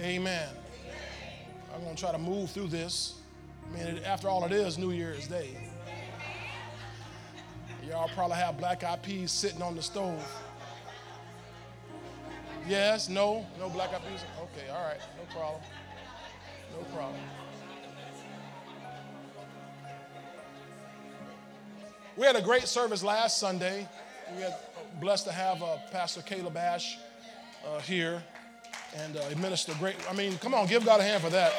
Amen. I'm going to try to move through this. I mean, after all, it is New Year's Day. Y'all probably have black eyed peas sitting on the stove. Yes, no, no black eyed peas. Okay, all right, no problem. No problem. We had a great service last Sunday. We had blessed to have uh, Pastor Caleb Ash uh, here and uh, great. I mean, come on, give God a hand for that.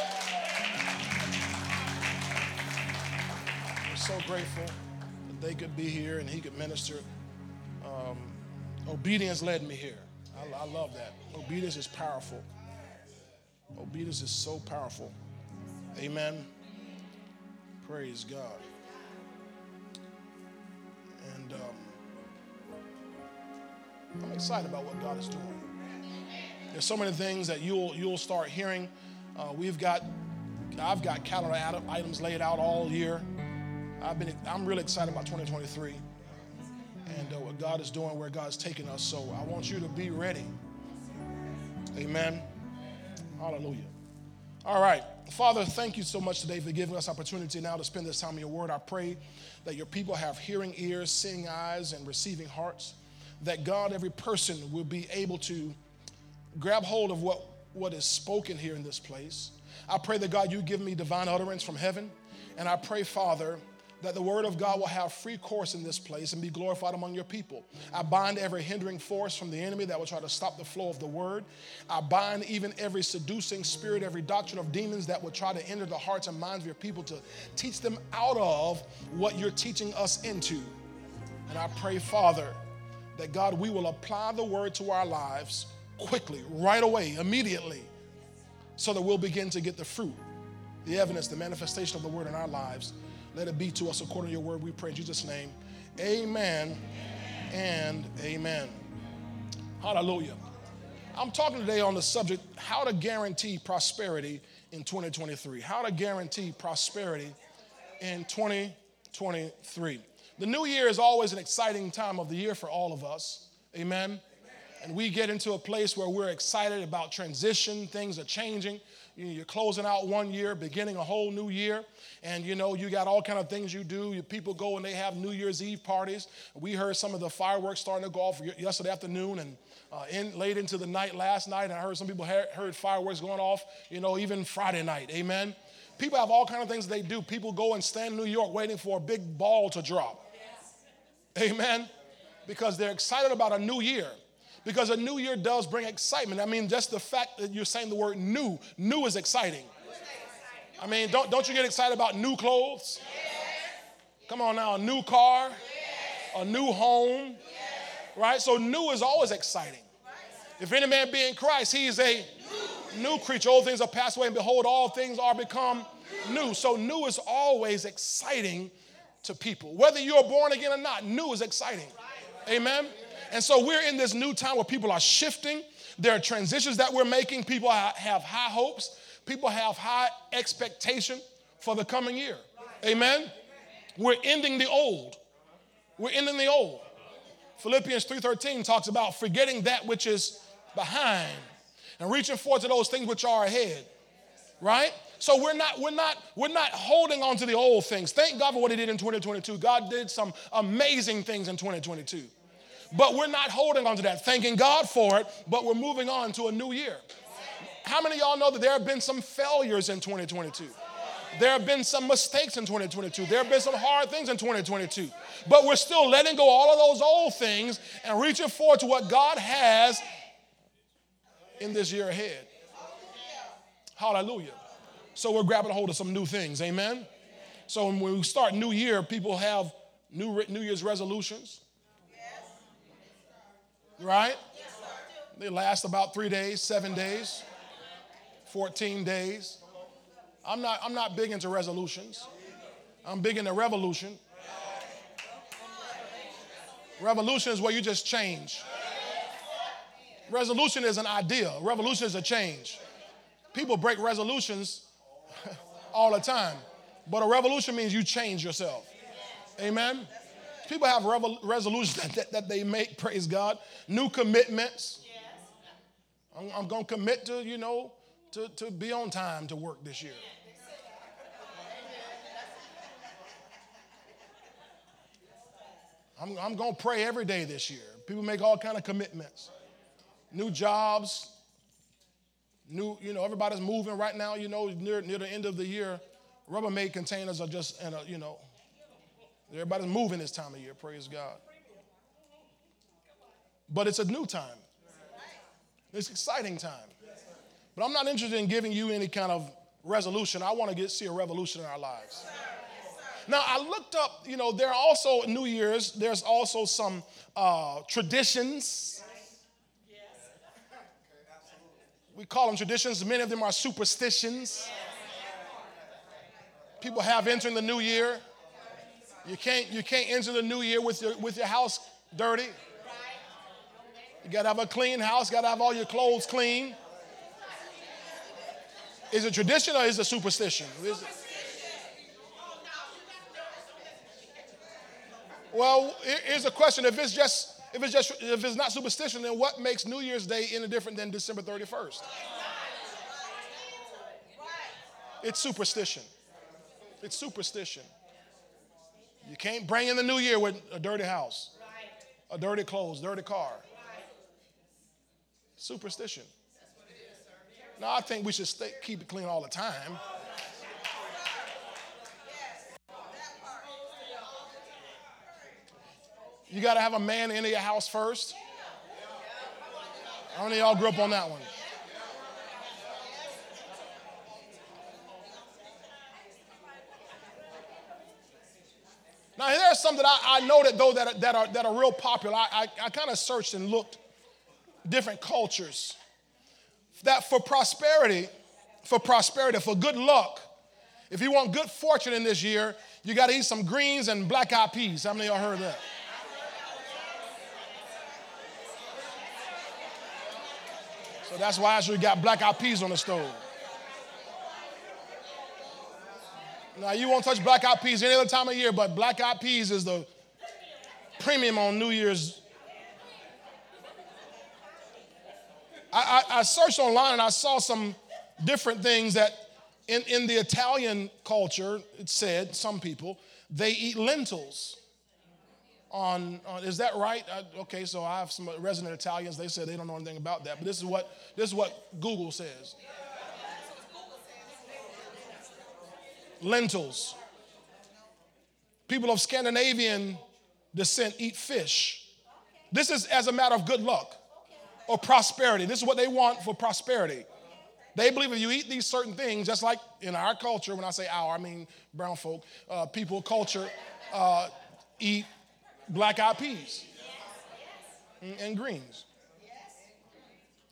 We're so grateful that they could be here and he could minister. Um, obedience led me here. I, I love that. Obedience is powerful. Obedience is so powerful. Amen. Praise God. And um, I'm excited about what God is doing. There's so many things that you'll you'll start hearing. Uh, we've got I've got calendar items laid out all year. I've been I'm really excited about 2023 and uh, what God is doing, where God's taking us. So I want you to be ready. Amen. Hallelujah. All right. Father, thank you so much today for giving us opportunity now to spend this time in your word. I pray that your people have hearing ears, seeing eyes, and receiving hearts. That God, every person will be able to grab hold of what, what is spoken here in this place. I pray that God, you give me divine utterance from heaven. And I pray, Father, that the word of God will have free course in this place and be glorified among your people. I bind every hindering force from the enemy that will try to stop the flow of the word. I bind even every seducing spirit, every doctrine of demons that will try to enter the hearts and minds of your people to teach them out of what you're teaching us into. And I pray, Father, that God, we will apply the word to our lives quickly, right away, immediately, so that we'll begin to get the fruit, the evidence, the manifestation of the word in our lives. Let it be to us according to your word, we pray in Jesus' name. Amen and amen. Hallelujah. I'm talking today on the subject how to guarantee prosperity in 2023. How to guarantee prosperity in 2023. The new year is always an exciting time of the year for all of us. Amen and we get into a place where we're excited about transition, things are changing. You're closing out one year, beginning a whole new year, and you know you got all kind of things you do. People go and they have New Year's Eve parties. We heard some of the fireworks starting to go off yesterday afternoon and uh, in, late into the night last night. And I heard some people heard, heard fireworks going off, you know, even Friday night. Amen. People have all kind of things they do. People go and stand in New York waiting for a big ball to drop. Yes. Amen. Because they're excited about a new year because a new year does bring excitement. I mean, just the fact that you're saying the word new, new is exciting. I mean, don't, don't you get excited about new clothes? Come on now, a new car, a new home, right? So, new is always exciting. If any man be in Christ, he is a new creature. Old things are passed away, and behold, all things are become new. So, new is always exciting to people. Whether you're born again or not, new is exciting. Amen. And so we're in this new time where people are shifting. There are transitions that we're making. People have high hopes. People have high expectation for the coming year. Amen. We're ending the old. We're ending the old. Philippians 3:13 talks about forgetting that which is behind and reaching forward to those things which are ahead. Right? So we're not we're not we're not holding on to the old things. Thank God for what he did in 2022. God did some amazing things in 2022. But we're not holding on to that, thanking God for it, but we're moving on to a new year. How many of y'all know that there have been some failures in 2022? There have been some mistakes in 2022. There have been some hard things in 2022. But we're still letting go all of those old things and reaching forward to what God has in this year ahead. Hallelujah. So we're grabbing a hold of some new things. Amen. So when we start new year, people have new New Year's resolutions right? They last about three days, seven days, 14 days. I'm not, I'm not big into resolutions. I'm big into revolution. Revolution is where you just change. Resolution is an idea, revolution is a change. People break resolutions all the time, but a revolution means you change yourself. Amen. People have revol- resolutions that, that, that, they make, praise God, new commitments. I'm, I'm going to commit to, you know, to, to be on time to work this year. I'm, I'm going to pray every day this year. People make all kind of commitments. New jobs, new, you know, everybody's moving right now, you know, near, near the end of the year. Rubbermaid containers are just, in a, you know, everybody's moving this time of year, praise God. But it's a new time. It's exciting time. But I'm not interested in giving you any kind of resolution. I want to get see a revolution in our lives. Now, I looked up, you know, there are also New Year's, there's also some uh, traditions. We call them traditions. Many of them are superstitions. People have entering the new year. You can't, you can't enter the new year with your, with your house dirty. You got to have a clean house, got to have all your clothes clean. Is it tradition or is it superstition? Is it? Well, here's a question. If it's just if it's just if it's not superstition, then what makes New Year's Day any different than December 31st? It's superstition. It's superstition. You can't bring in the new year with a dirty house, a dirty clothes, dirty car. Superstition. Now, I think we should stay, keep it clean all the time. You got to have a man in your house first. How many of y'all grew up on that one? Now, there's some that I, I know that though that are, that are, that are real popular. I, I, I kind of searched and looked different cultures. That for prosperity, for prosperity, for good luck, if you want good fortune in this year, you got to eat some greens and black eyed peas. How many of y'all heard that? So that's why I should got black eyed peas on the stove. Now you won't touch black eyed peas any other time of year, but black eyed peas is the premium on New Year's. I, I, I searched online and I saw some different things that in, in the Italian culture, it said, some people, they eat lentils on, on is that right? I, okay, so I have some resident Italians. They said they don't know anything about that, but this is what this is what Google says. Lentils. People of Scandinavian descent eat fish. This is as a matter of good luck or prosperity. This is what they want for prosperity. They believe if you eat these certain things, just like in our culture, when I say our, I mean brown folk, uh, people, culture, uh, eat black eyed peas and greens.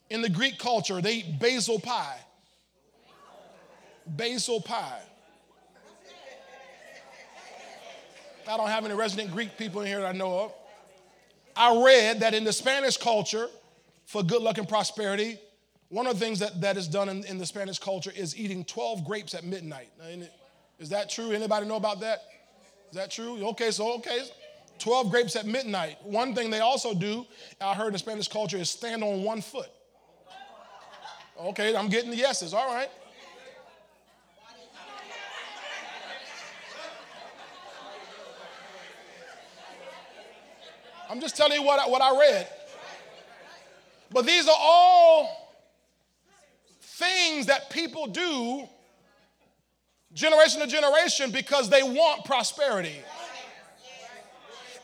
In the Greek culture, they eat basil pie. Basil pie. I don't have any resident Greek people in here that I know of. I read that in the Spanish culture, for good luck and prosperity, one of the things that, that is done in, in the Spanish culture is eating 12 grapes at midnight. Is that true? Anybody know about that? Is that true? Okay, so okay. 12 grapes at midnight. One thing they also do, I heard in Spanish culture, is stand on one foot. Okay, I'm getting the yeses. All right. I'm just telling you what I, what I read. But these are all things that people do generation to generation because they want prosperity.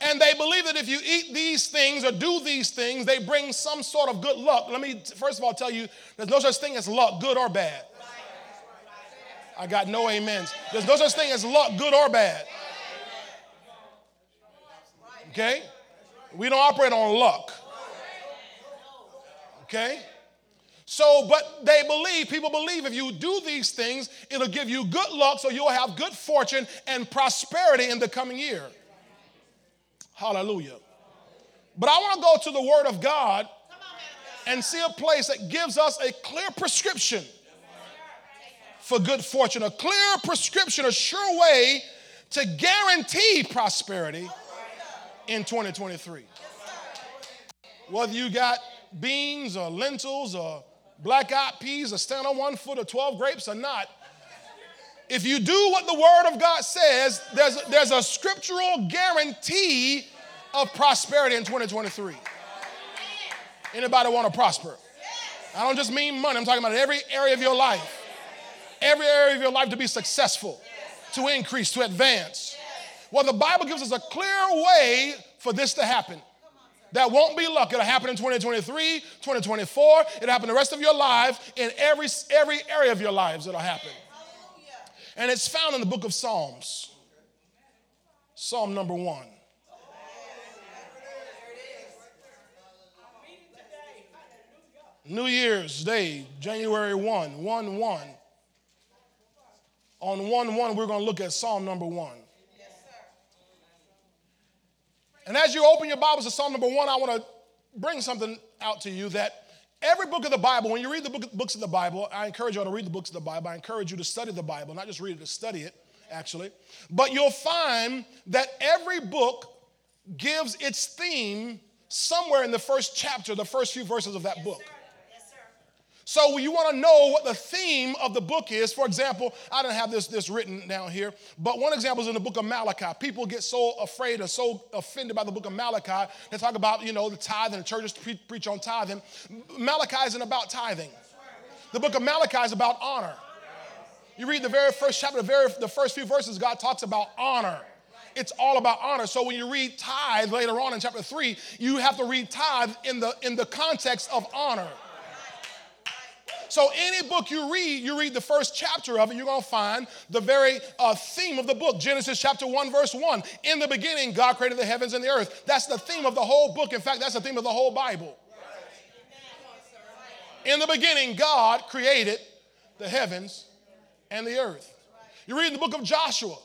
And they believe that if you eat these things or do these things, they bring some sort of good luck. Let me first of all tell you there's no such thing as luck, good or bad. I got no amens. There's no such thing as luck, good or bad. Okay? We don't operate on luck. Okay? So, but they believe, people believe if you do these things, it'll give you good luck, so you'll have good fortune and prosperity in the coming year. Hallelujah. But I want to go to the Word of God and see a place that gives us a clear prescription for good fortune, a clear prescription, a sure way to guarantee prosperity in 2023. Whether you got beans or lentils or black eyed peas or stand on one foot or 12 grapes or not. If you do what the word of God says, there's, there's a scriptural guarantee of prosperity in 2023. Anybody want to prosper? I don't just mean money, I'm talking about every area of your life. Every area of your life to be successful, to increase, to advance. Well, the Bible gives us a clear way for this to happen. That won't be luck. It'll happen in 2023, 2024. It'll happen the rest of your life. In every, every area of your lives, it'll happen. And it's found in the book of Psalms. Psalm number one. New Year's Day, January 1, 1 1. On 1 1, we're going to look at Psalm number 1. And as you open your Bibles to Psalm number 1, I want to bring something out to you that every book of the Bible, when you read the book, books of the Bible, I encourage you to read the books of the Bible. I encourage you to study the Bible, not just read it, to study it, actually. But you'll find that every book gives its theme somewhere in the first chapter, the first few verses of that book. So you want to know what the theme of the book is. For example, I don't have this, this written down here, but one example is in the book of Malachi. People get so afraid or so offended by the book of Malachi. They talk about, you know, the tithe and the churches pre- preach on tithing. Malachi isn't about tithing. The book of Malachi is about honor. You read the very first chapter, the very the first few verses, God talks about honor. It's all about honor. So when you read tithe later on in chapter three, you have to read tithe in the in the context of honor. So, any book you read, you read the first chapter of it, you're going to find the very uh, theme of the book. Genesis chapter 1, verse 1. In the beginning, God created the heavens and the earth. That's the theme of the whole book. In fact, that's the theme of the whole Bible. In the beginning, God created the heavens and the earth. You read the book of Joshua.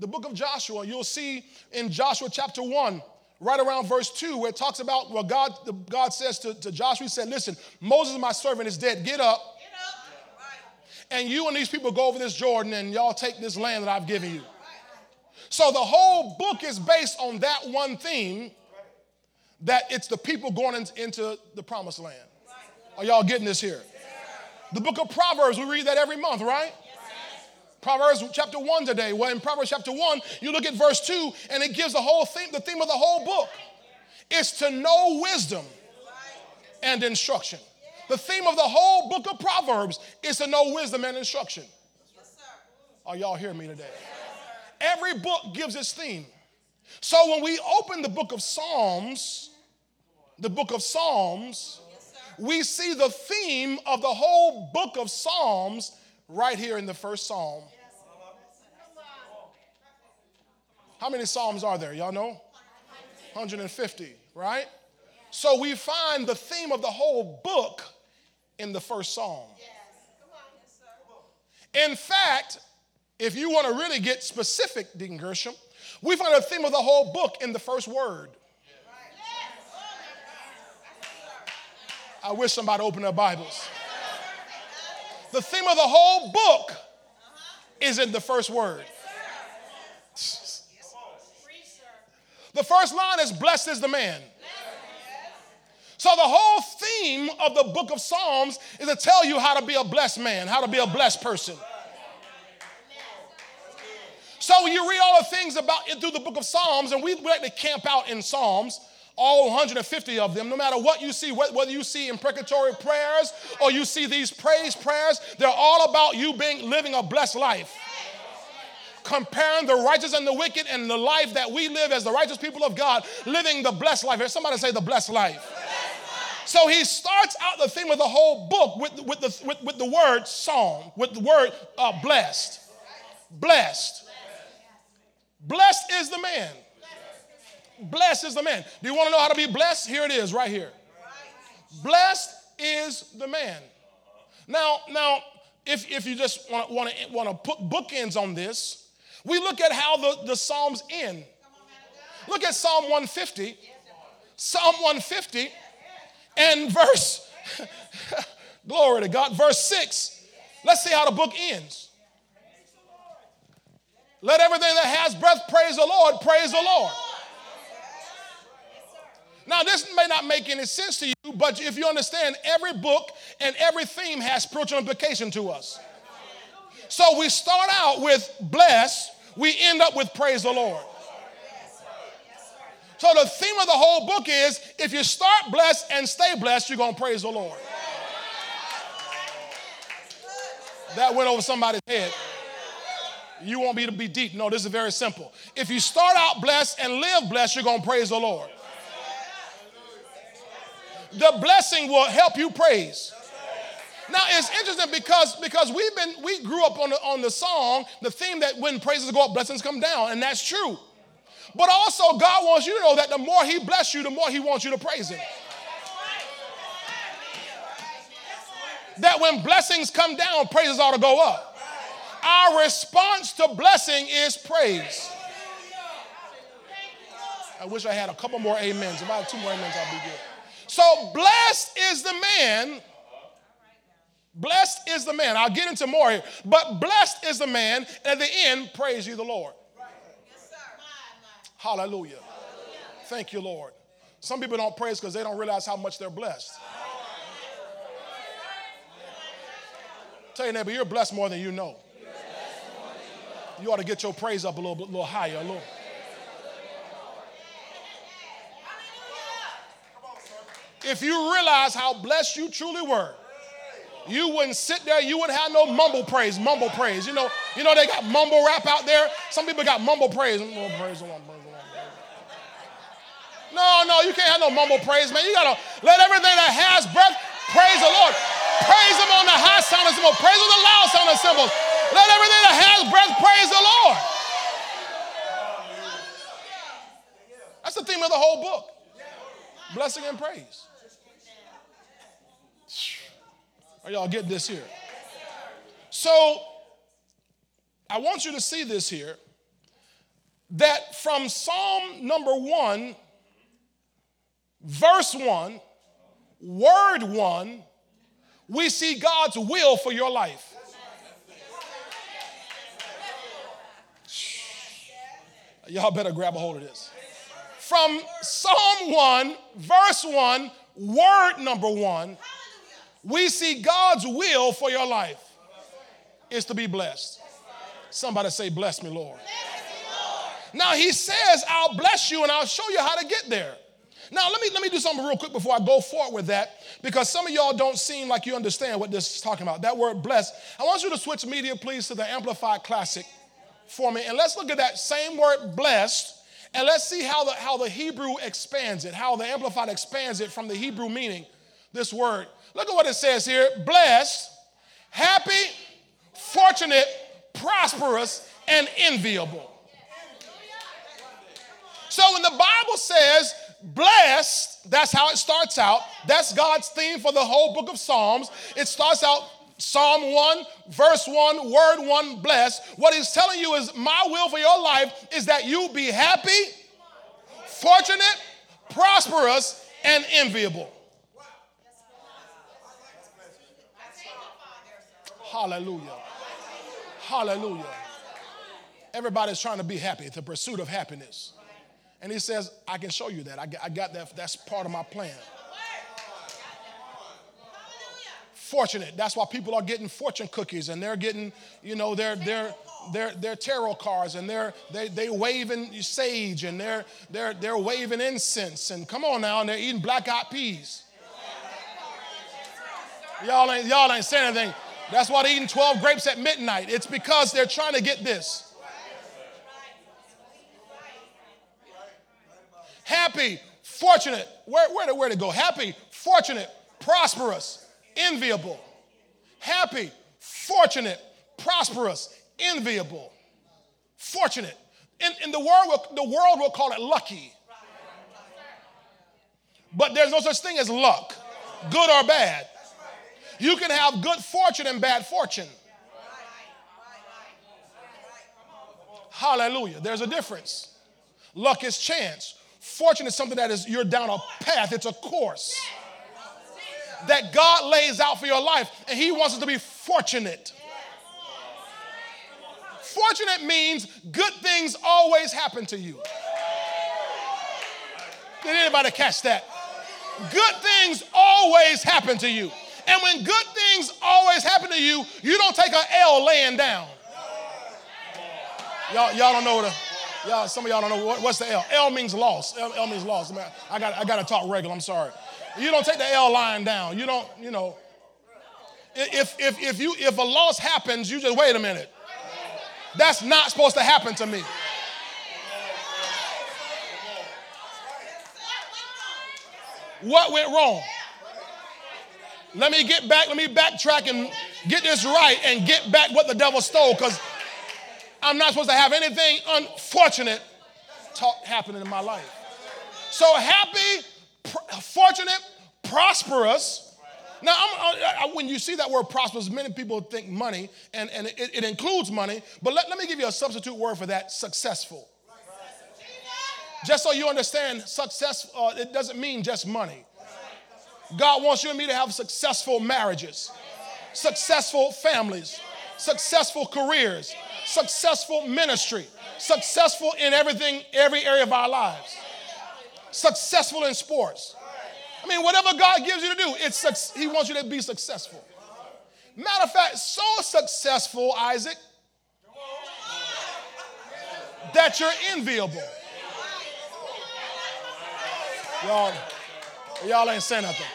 The book of Joshua, you'll see in Joshua chapter 1, right around verse 2 where it talks about what God, God says to, to Joshua. He said, Listen, Moses, my servant, is dead. Get up. Get up. Right. And you and these people go over this Jordan and y'all take this land that I've given you. So the whole book is based on that one theme that it's the people going in, into the promised land. Are y'all getting this here? The book of Proverbs, we read that every month, right? Proverbs chapter 1 today. Well, in Proverbs chapter 1, you look at verse 2, and it gives the whole theme, the theme of the whole book is to know wisdom and instruction. The theme of the whole book of Proverbs is to know wisdom and instruction. Are y'all hearing me today? Every book gives its theme. So when we open the book of Psalms, the book of Psalms, we see the theme of the whole book of Psalms right here in the first psalm. How many psalms are there? Y'all know? 150, right? So we find the theme of the whole book in the first psalm. In fact, if you want to really get specific, Deacon Gershom, we find the theme of the whole book in the first word. I wish somebody opened their Bibles. The theme of the whole book is in the first word. The first line is Blessed is the man. So, the whole theme of the book of Psalms is to tell you how to be a blessed man, how to be a blessed person. So, you read all the things about it through the book of Psalms, and we like to camp out in Psalms all 150 of them, no matter what you see, whether you see imprecatory prayers or you see these praise prayers, they're all about you being living a blessed life. Comparing the righteous and the wicked and the life that we live as the righteous people of God, living the blessed life. Here, Somebody say the blessed life. So he starts out the theme of the whole book with, with, the, with, with the word psalm, with the word uh, blessed. Blessed. Blessed is the man Blessed is the man. Do you want to know how to be blessed? Here it is, right here. Blessed is the man. Now, now, if, if you just want, want, to, want to put bookends on this, we look at how the, the Psalms end. Look at Psalm 150. Psalm 150 and verse, glory to God, verse 6. Let's see how the book ends. Let everything that has breath praise the Lord, praise the Lord. Now, this may not make any sense to you, but if you understand, every book and every theme has spiritual implication to us. So we start out with bless, we end up with praise the Lord. So the theme of the whole book is if you start blessed and stay blessed, you're going to praise the Lord. That went over somebody's head. You want me to be deep. No, this is very simple. If you start out blessed and live blessed, you're going to praise the Lord. The blessing will help you praise. Now it's interesting because because we've been we grew up on the on the song, the theme that when praises go up, blessings come down, and that's true. But also, God wants you to know that the more He bless you, the more He wants you to praise Him. That when blessings come down, praises ought to go up. Our response to blessing is praise. I wish I had a couple more amens. If I had two more amens, I'd be good. So, blessed is the man. Blessed is the man. I'll get into more here. But blessed is the man. And At the end, praise you, the Lord. Hallelujah. Thank you, Lord. Some people don't praise because they don't realize how much they're blessed. Tell your neighbor, you're blessed more than you know. You ought to get your praise up a little bit, a little higher, a little. If you realize how blessed you truly were, you wouldn't sit there, you wouldn't have no mumble praise, mumble praise. You know, you know they got mumble rap out there. Some people got mumble praise. Mumble praise, praise. No, no, you can't have no mumble praise, man. You gotta let everything that has breath praise the Lord. Praise Him on the high sound cymbal. Praise on the loud sound cymbals. Let everything that has breath praise the Lord. That's the theme of the whole book. Blessing and praise. Are y'all getting this here? So, I want you to see this here that from Psalm number one verse 1, word 1, we see God's will for your life. Y'all better grab a hold of this. From Psalm 1, verse 1, word number 1, we see God's will for your life is to be blessed. Somebody say, Bless me, Lord. Now he says, I'll bless you and I'll show you how to get there. Now, let me, let me do something real quick before I go forward with that, because some of y'all don't seem like you understand what this is talking about. That word blessed. I want you to switch media, please, to the Amplified Classic for me. And let's look at that same word blessed, and let's see how the, how the Hebrew expands it, how the Amplified expands it from the Hebrew meaning, this word. Look at what it says here blessed, happy, fortunate, prosperous, and enviable. So when the Bible says blessed, that's how it starts out. That's God's theme for the whole book of Psalms. It starts out Psalm 1, verse 1, word 1, blessed. What he's telling you is my will for your life is that you be happy, fortunate, prosperous, and enviable. Hallelujah. Hallelujah. Everybody's trying to be happy, the pursuit of happiness. And he says, I can show you that. I, I got that. That's part of my plan. Fortunate. That's why people are getting fortune cookies and they're getting, you know, their their their their tarot cards and they're they they waving sage and they're they're they're waving incense and come on now and they're eating black eyed peas. Y'all ain't y'all ain't saying anything. That's why they're eating 12 grapes at midnight. It's because they're trying to get this. happy, fortunate. Where, where, where to go? Happy, fortunate, prosperous, enviable. Happy, fortunate, prosperous, enviable. Fortunate. In, in the, world, the world will call it lucky. But there's no such thing as luck, good or bad. You can have good fortune and bad fortune. Hallelujah. There's a difference. Luck is chance. Fortune is something that is you're down a path, it's a course that God lays out for your life, and He wants us to be fortunate. Fortunate means good things always happen to you. Did anybody catch that? Good things always happen to you. And when good things always happen to you, you don't take an L laying down. Y'all, y'all don't know the, y'all, some of y'all don't know what, what's the L. L means loss. L, L means loss. I got, I got to talk regular. I'm sorry. You don't take the L lying down. You don't, you know. If, if, if, you, if a loss happens, you just wait a minute. That's not supposed to happen to me. What went wrong? Let me get back, let me backtrack and get this right and get back what the devil stole because I'm not supposed to have anything unfortunate talk, happening in my life. So happy, pr- fortunate, prosperous. Now, I, when you see that word prosperous, many people think money, and, and it, it includes money, but let, let me give you a substitute word for that successful. Just so you understand, success, uh, it doesn't mean just money. God wants you and me to have successful marriages, successful families, successful careers, successful ministry, successful in everything, every area of our lives, successful in sports. I mean, whatever God gives you to do, it's, He wants you to be successful. Matter of fact, so successful, Isaac, that you're enviable. Y'all, y'all ain't saying nothing.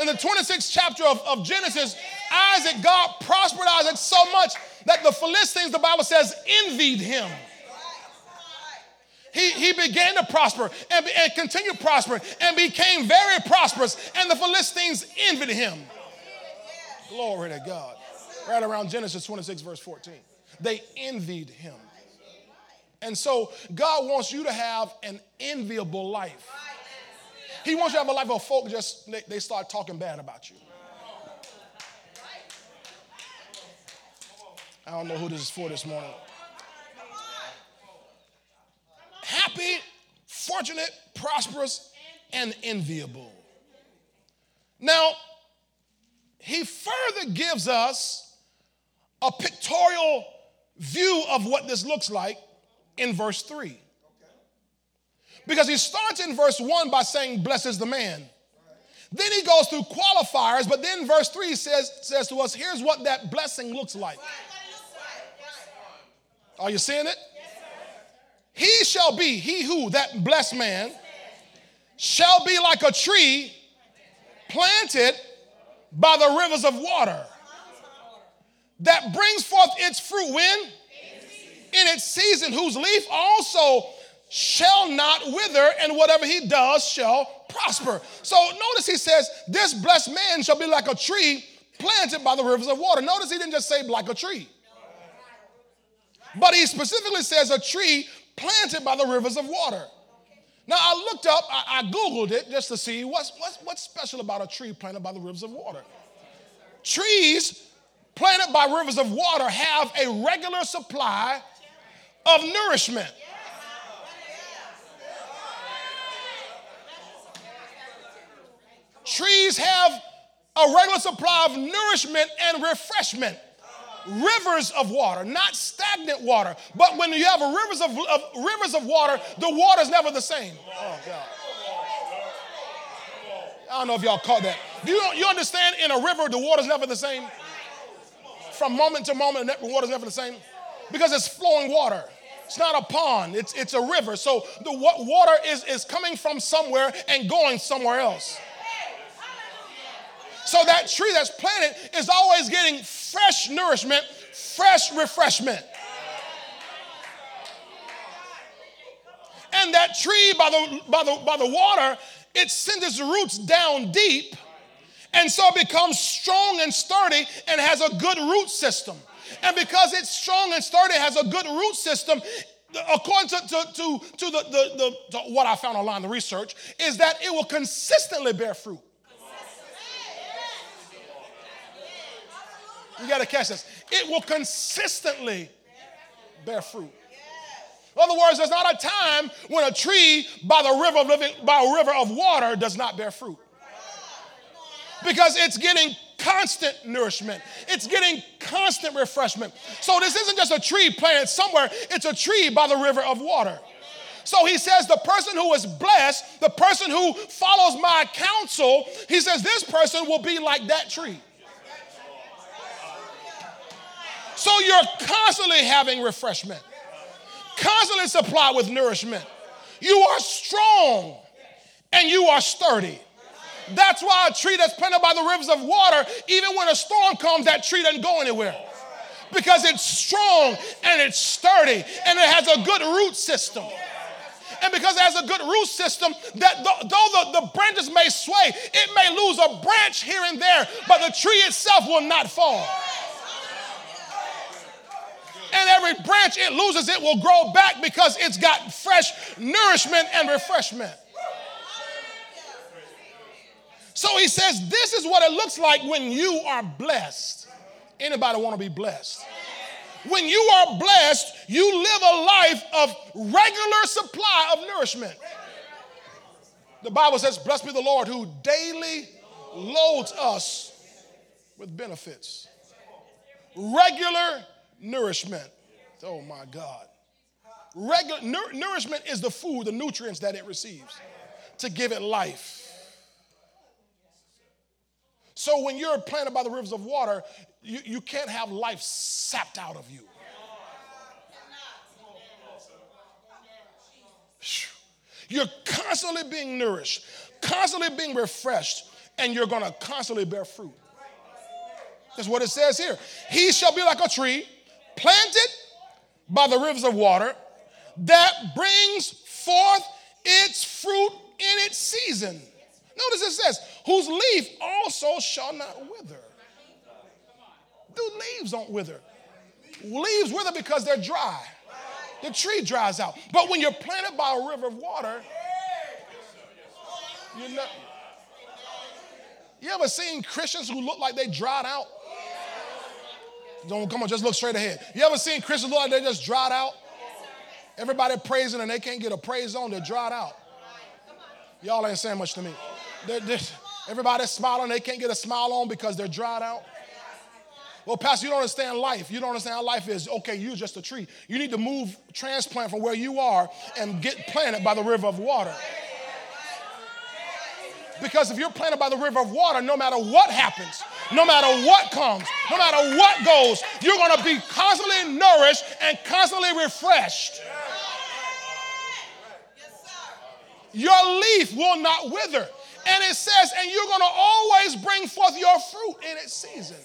In the 26th chapter of, of Genesis, Isaac, God prospered Isaac so much that the Philistines, the Bible says, envied him. He, he began to prosper and, and continued prospering and became very prosperous, and the Philistines envied him. Glory to God. Right around Genesis 26, verse 14. They envied him. And so God wants you to have an enviable life. He wants you to have a life of folk just, they, start talking bad about you. I don't know who this is for this morning. Happy, fortunate, prosperous, and enviable. Now, he further gives us a pictorial view of what this looks like in verse 3. Because he starts in verse 1 by saying, Blesses the man. Then he goes through qualifiers, but then verse 3 says, says to us, Here's what that blessing looks like. Are you seeing it? He shall be, he who, that blessed man, shall be like a tree planted by the rivers of water that brings forth its fruit when? In its season, whose leaf also shall not wither, and whatever he does shall prosper. So notice he says, This blessed man shall be like a tree planted by the rivers of water. Notice he didn't just say like a tree, but he specifically says a tree planted by the rivers of water. Now I looked up, I, I Googled it just to see what's, what's, what's special about a tree planted by the rivers of water. Trees planted by rivers of water have a regular supply of nourishment. Trees have a regular supply of nourishment and refreshment. Rivers of water, not stagnant water. But when you have rivers of, of rivers of water, the water is never the same. Oh God. I don't know if y'all caught that. Do you, you understand in a river, the water's never the same? From moment to moment, the water's never the same? Because it's flowing water. It's not a pond, it's, it's a river. So the water is, is coming from somewhere and going somewhere else. So that tree that's planted is always getting fresh nourishment, fresh refreshment. And that tree by the, by the, by the water, it sends its roots down deep. And so it becomes strong and sturdy and has a good root system. And because it's strong and sturdy, has a good root system, according to, to, to, to the, the, the to what I found online, the research, is that it will consistently bear fruit. You got to catch this. It will consistently bear fruit. In other words, there's not a time when a tree by the river of living, by a river of water does not bear fruit. Because it's getting constant nourishment. It's getting constant refreshment. So this isn't just a tree planted somewhere, it's a tree by the river of water. So he says, the person who is blessed, the person who follows my counsel, he says, this person will be like that tree. So you're constantly having refreshment, constantly supplied with nourishment. You are strong and you are sturdy. That's why a tree that's planted by the rivers of water, even when a storm comes, that tree doesn't go anywhere. Because it's strong and it's sturdy and it has a good root system. And because it has a good root system, that though the, the branches may sway, it may lose a branch here and there, but the tree itself will not fall. And every branch it loses, it will grow back because it's got fresh nourishment and refreshment. So he says, This is what it looks like when you are blessed. Anybody want to be blessed? When you are blessed, you live a life of regular supply of nourishment. The Bible says, Blessed be the Lord who daily loads us with benefits. Regular nourishment. Oh my God. Regular nourishment is the food, the nutrients that it receives to give it life. So when you're planted by the rivers of water, you, you can't have life sapped out of you. You're constantly being nourished, constantly being refreshed, and you're going to constantly bear fruit. That's what it says here. He shall be like a tree planted by the rivers of water that brings forth its fruit in its season. Notice it says, whose leaf also shall not wither. The leaves don't wither. Leaves wither because they're dry. The tree dries out. But when you're planted by a river of water, you're not. You ever seen Christians who look like they dried out? Don't come on, just look straight ahead. You ever seen Christians look like they just dried out? Everybody praising and they can't get a praise on, they're dried out. Y'all ain't saying much to me. They're, they're, everybody's smiling, they can't get a smile on because they're dried out. Well, Pastor, you don't understand life. You don't understand how life is. Okay, you're just a tree. You need to move, transplant from where you are and get planted by the river of water. Because if you're planted by the river of water, no matter what happens, no matter what comes, no matter what goes, you're going to be constantly nourished and constantly refreshed. Your leaf will not wither. And it says, and you're going to always bring forth your fruit in its season.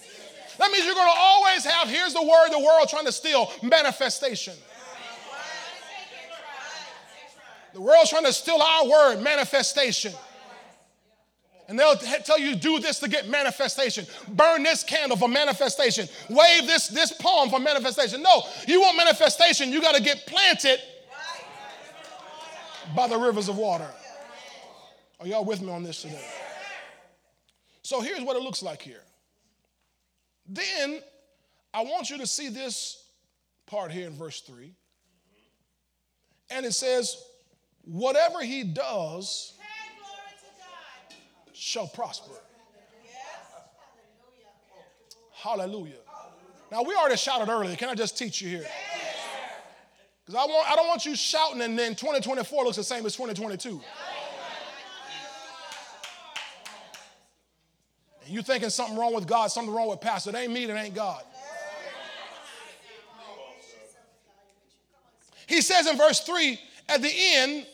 That means you're going to always have, here's the word the world trying to steal manifestation. The world's trying to steal our word, manifestation. And they'll tell you do this to get manifestation. Burn this candle for manifestation. Wave this, this palm for manifestation. No, you want manifestation, you got to get planted by the rivers of water. Are y'all with me on this today? So here's what it looks like here. Then I want you to see this part here in verse 3. And it says, Whatever he does shall prosper. Hallelujah. Now, we already shouted earlier. Can I just teach you here? Because I, want, I don't want you shouting and then 2024 looks the same as 2022. And you thinking something wrong with God, something wrong with pastor. It ain't me, it ain't God. He says in verse 3 at the end,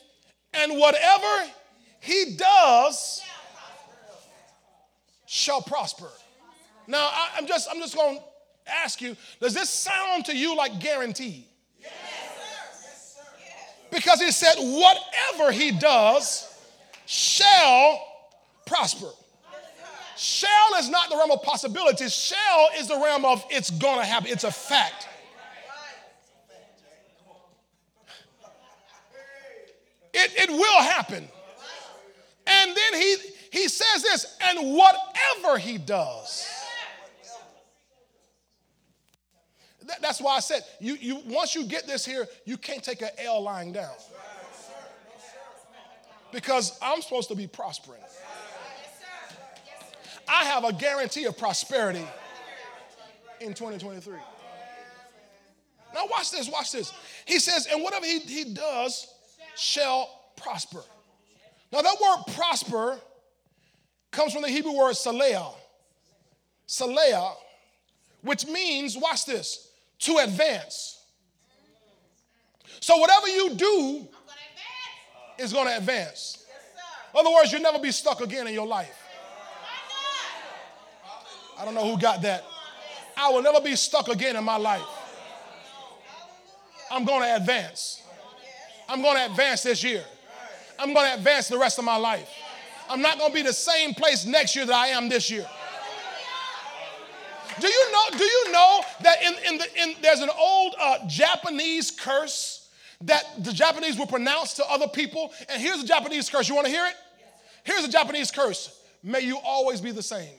and whatever he does shall prosper. Now I, am just I'm just going to ask you, does this sound to you like guaranteed? Because he said, whatever he does shall prosper. Shall is not the realm of possibilities. Shall is the realm of it's gonna happen. It's a fact. It, it will happen. And then he he says this, and whatever he does. that's why I said, you, you, once you get this here, you can't take an L lying down. Because I'm supposed to be prospering. I have a guarantee of prosperity in 2023. Now, watch this, watch this. He says, and whatever he, he does shall prosper. Now, that word prosper comes from the Hebrew word saleah. Saleah, which means, watch this, to advance. So, whatever you do is going to advance. In other words, you'll never be stuck again in your life. I don't know who got that. I will never be stuck again in my life. I'm going to advance. I'm going to advance this year. I'm going to advance the rest of my life. I'm not going to be the same place next year that I am this year. Do you know? Do you know that in, in the in there's an old uh, Japanese curse that the Japanese will pronounce to other people? And here's a Japanese curse. You want to hear it? Here's a Japanese curse. May you always be the same.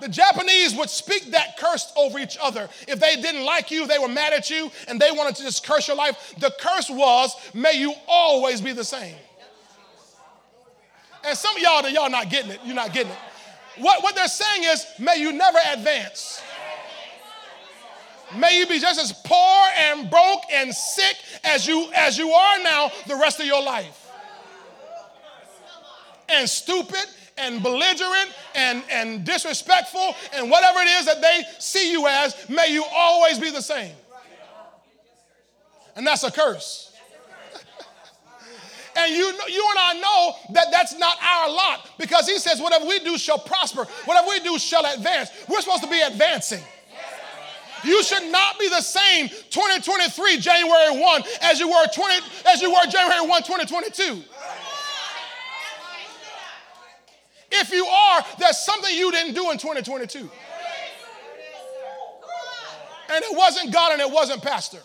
The Japanese would speak that curse over each other. If they didn't like you, they were mad at you, and they wanted to just curse your life. The curse was, may you always be the same. And some of y'all, y'all not getting it. You're not getting it. What, what they're saying is, may you never advance. May you be just as poor and broke and sick as you as you are now the rest of your life. And stupid and belligerent and, and disrespectful and whatever it is that they see you as, may you always be the same. And that's a curse. and you, you and I know that that's not our lot because he says, whatever we do shall prosper, whatever we do shall advance. We're supposed to be advancing. You should not be the same 2023 January 1 as you were 20 as you were January 1 2022. If you are, there's something you didn't do in 2022. And it wasn't God and it wasn't Pastor.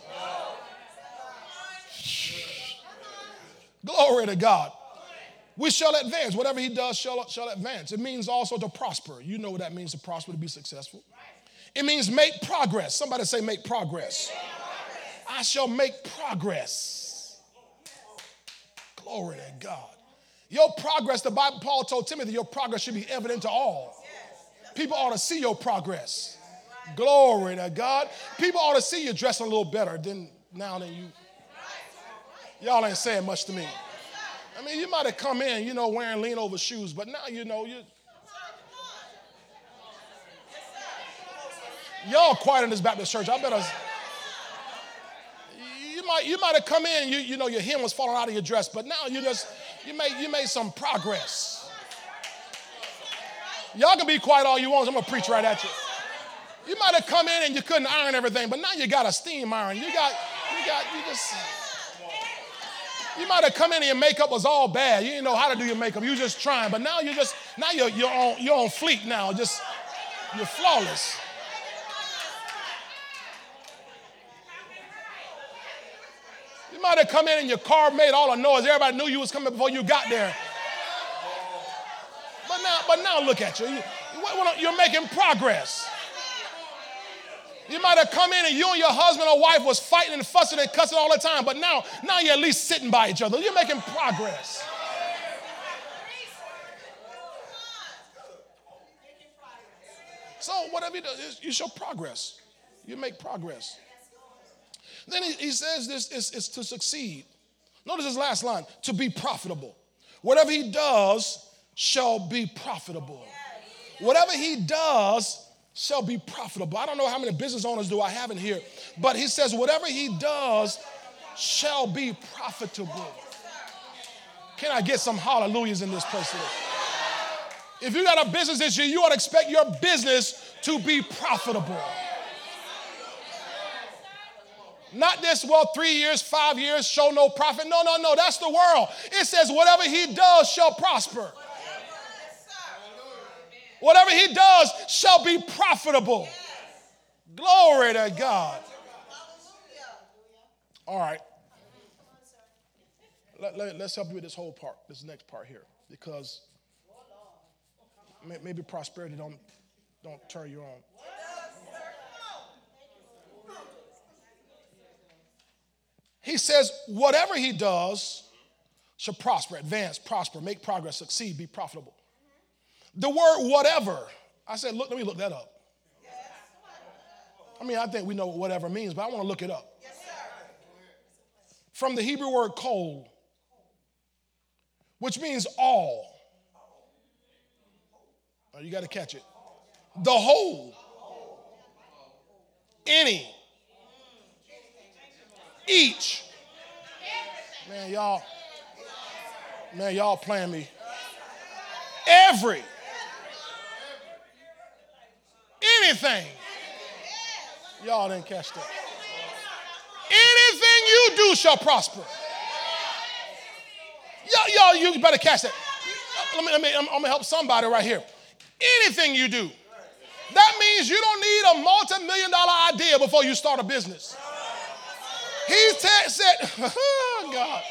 Glory to God. We shall advance. Whatever he does shall, shall advance. It means also to prosper. You know what that means to prosper, to be successful. It means make progress. Somebody say, make progress. I shall make progress. Glory to God. Your progress, the Bible, Paul told Timothy, your progress should be evident to all. People ought to see your progress. Glory to God. People ought to see you dressing a little better than now than you. Y'all ain't saying much to me. I mean, you might have come in, you know, wearing lean over shoes, but now you know you. Y'all quiet in this Baptist church. I better. You might, you might have come in, you, you know, your hem was falling out of your dress, but now you just you made, you made some progress. Y'all can be quiet all you want. I'm gonna preach right at you. You might have come in and you couldn't iron everything, but now you got a steam iron. You got, you got, you just. You might have come in and your makeup was all bad. You didn't know how to do your makeup. You were just trying, but now you're just now you're you're on you're on fleek now. Just you're flawless. Might have come in and your car made all the noise. Everybody knew you was coming before you got there. But now, but now look at you. you you're making progress. You might have come in and you and your husband or wife was fighting and fussing and cussing all the time, but now, now you're at least sitting by each other. You're making progress. So whatever you do, you show progress. You make progress. Then he, he says this is, is to succeed. Notice his last line to be profitable. Whatever he does shall be profitable. Whatever he does shall be profitable. I don't know how many business owners do I have in here, but he says, whatever he does shall be profitable. Can I get some hallelujahs in this place today? If you got a business issue, you ought to expect your business to be profitable. Not this, well, three years, five years, show no profit. No, no, no, that's the world. It says, whatever he does shall prosper. Whatever he does shall be profitable. Glory to God. All right. Let, let, let's help you with this whole part, this next part here, because maybe prosperity don't, don't turn you on. He says, whatever he does shall prosper, advance, prosper, make progress, succeed, be profitable. The word whatever, I said, look, let me look that up. I mean, I think we know what whatever means, but I want to look it up. from the Hebrew word kol, which means all. Oh, you got to catch it. The whole. Any. Each. Man, y'all. Man, y'all playing me. Every. Anything. Y'all didn't catch that. Anything you do shall prosper. Y'all, y'all, you better catch that. Let me, let me, I'm, I'm gonna help somebody right here. Anything you do. That means you don't need a multi-million dollar idea before you start a business. He said, oh God,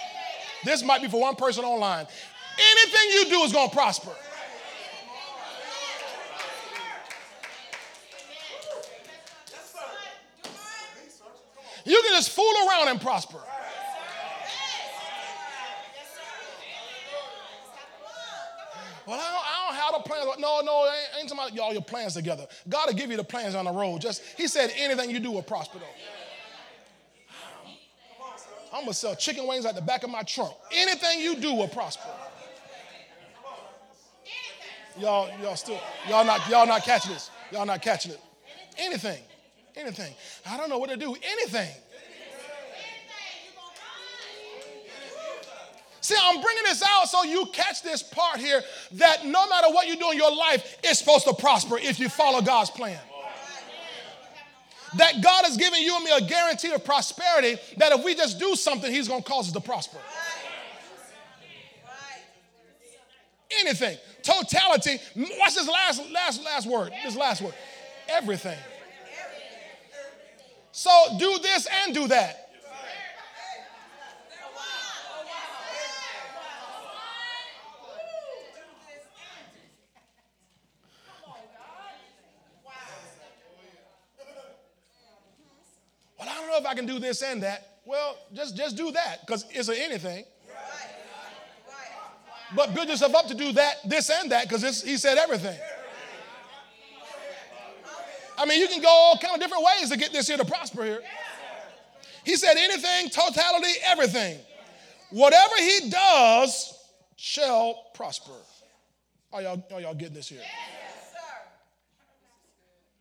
this might be for one person online. Anything you do is going to prosper. You can just fool around and prosper. Well, I don't, I don't have the plans. No, no, ain't, ain't talking about y'all your plans together. God will give you the plans on the road. Just He said anything you do will prosper though. I'm gonna sell chicken wings at the back of my trunk. Anything you do will prosper. Y'all, y'all still, y'all not, y'all not catching this. Y'all not catching it. Anything, anything. I don't know what to do. Anything. See, I'm bringing this out so you catch this part here that no matter what you do in your life, it's supposed to prosper if you follow God's plan. That God has given you and me a guarantee of prosperity that if we just do something, He's going to cause us to prosper. Anything. Totality. Watch this last, last, last word. This last word. Everything. So do this and do that. know if I can do this and that. Well, just, just do that because it's an anything. But build yourself up to do that, this and that because he said everything. I mean, you can go all kind of different ways to get this here to prosper here. He said anything, totality, everything. Whatever he does shall prosper. Are y'all, are y'all getting this here?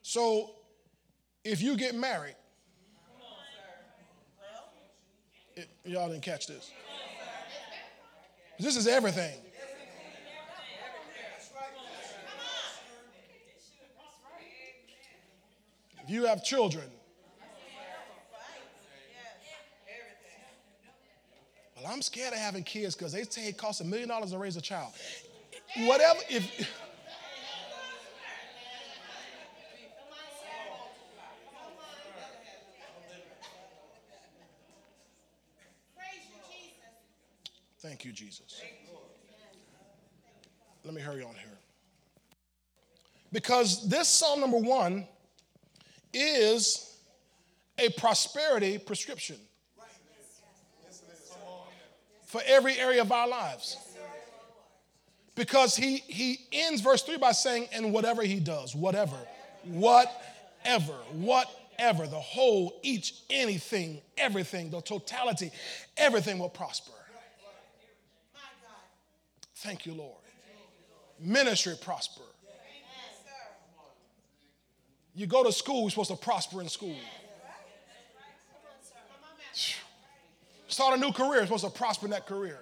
So if you get married, Y'all didn't catch this. This is everything. If you have children, well, I'm scared of having kids because they say it costs a million dollars to raise a child. Whatever, if Thank you, Jesus. Let me hurry on here. Because this Psalm number one is a prosperity prescription for every area of our lives. Because he, he ends verse 3 by saying, and whatever he does, whatever, whatever, whatever, the whole, each, anything, everything, the totality, everything will prosper. Thank you, Lord. Ministry prosper. You go to school, you're supposed to prosper in school. Start a new career, you're supposed to prosper in that career.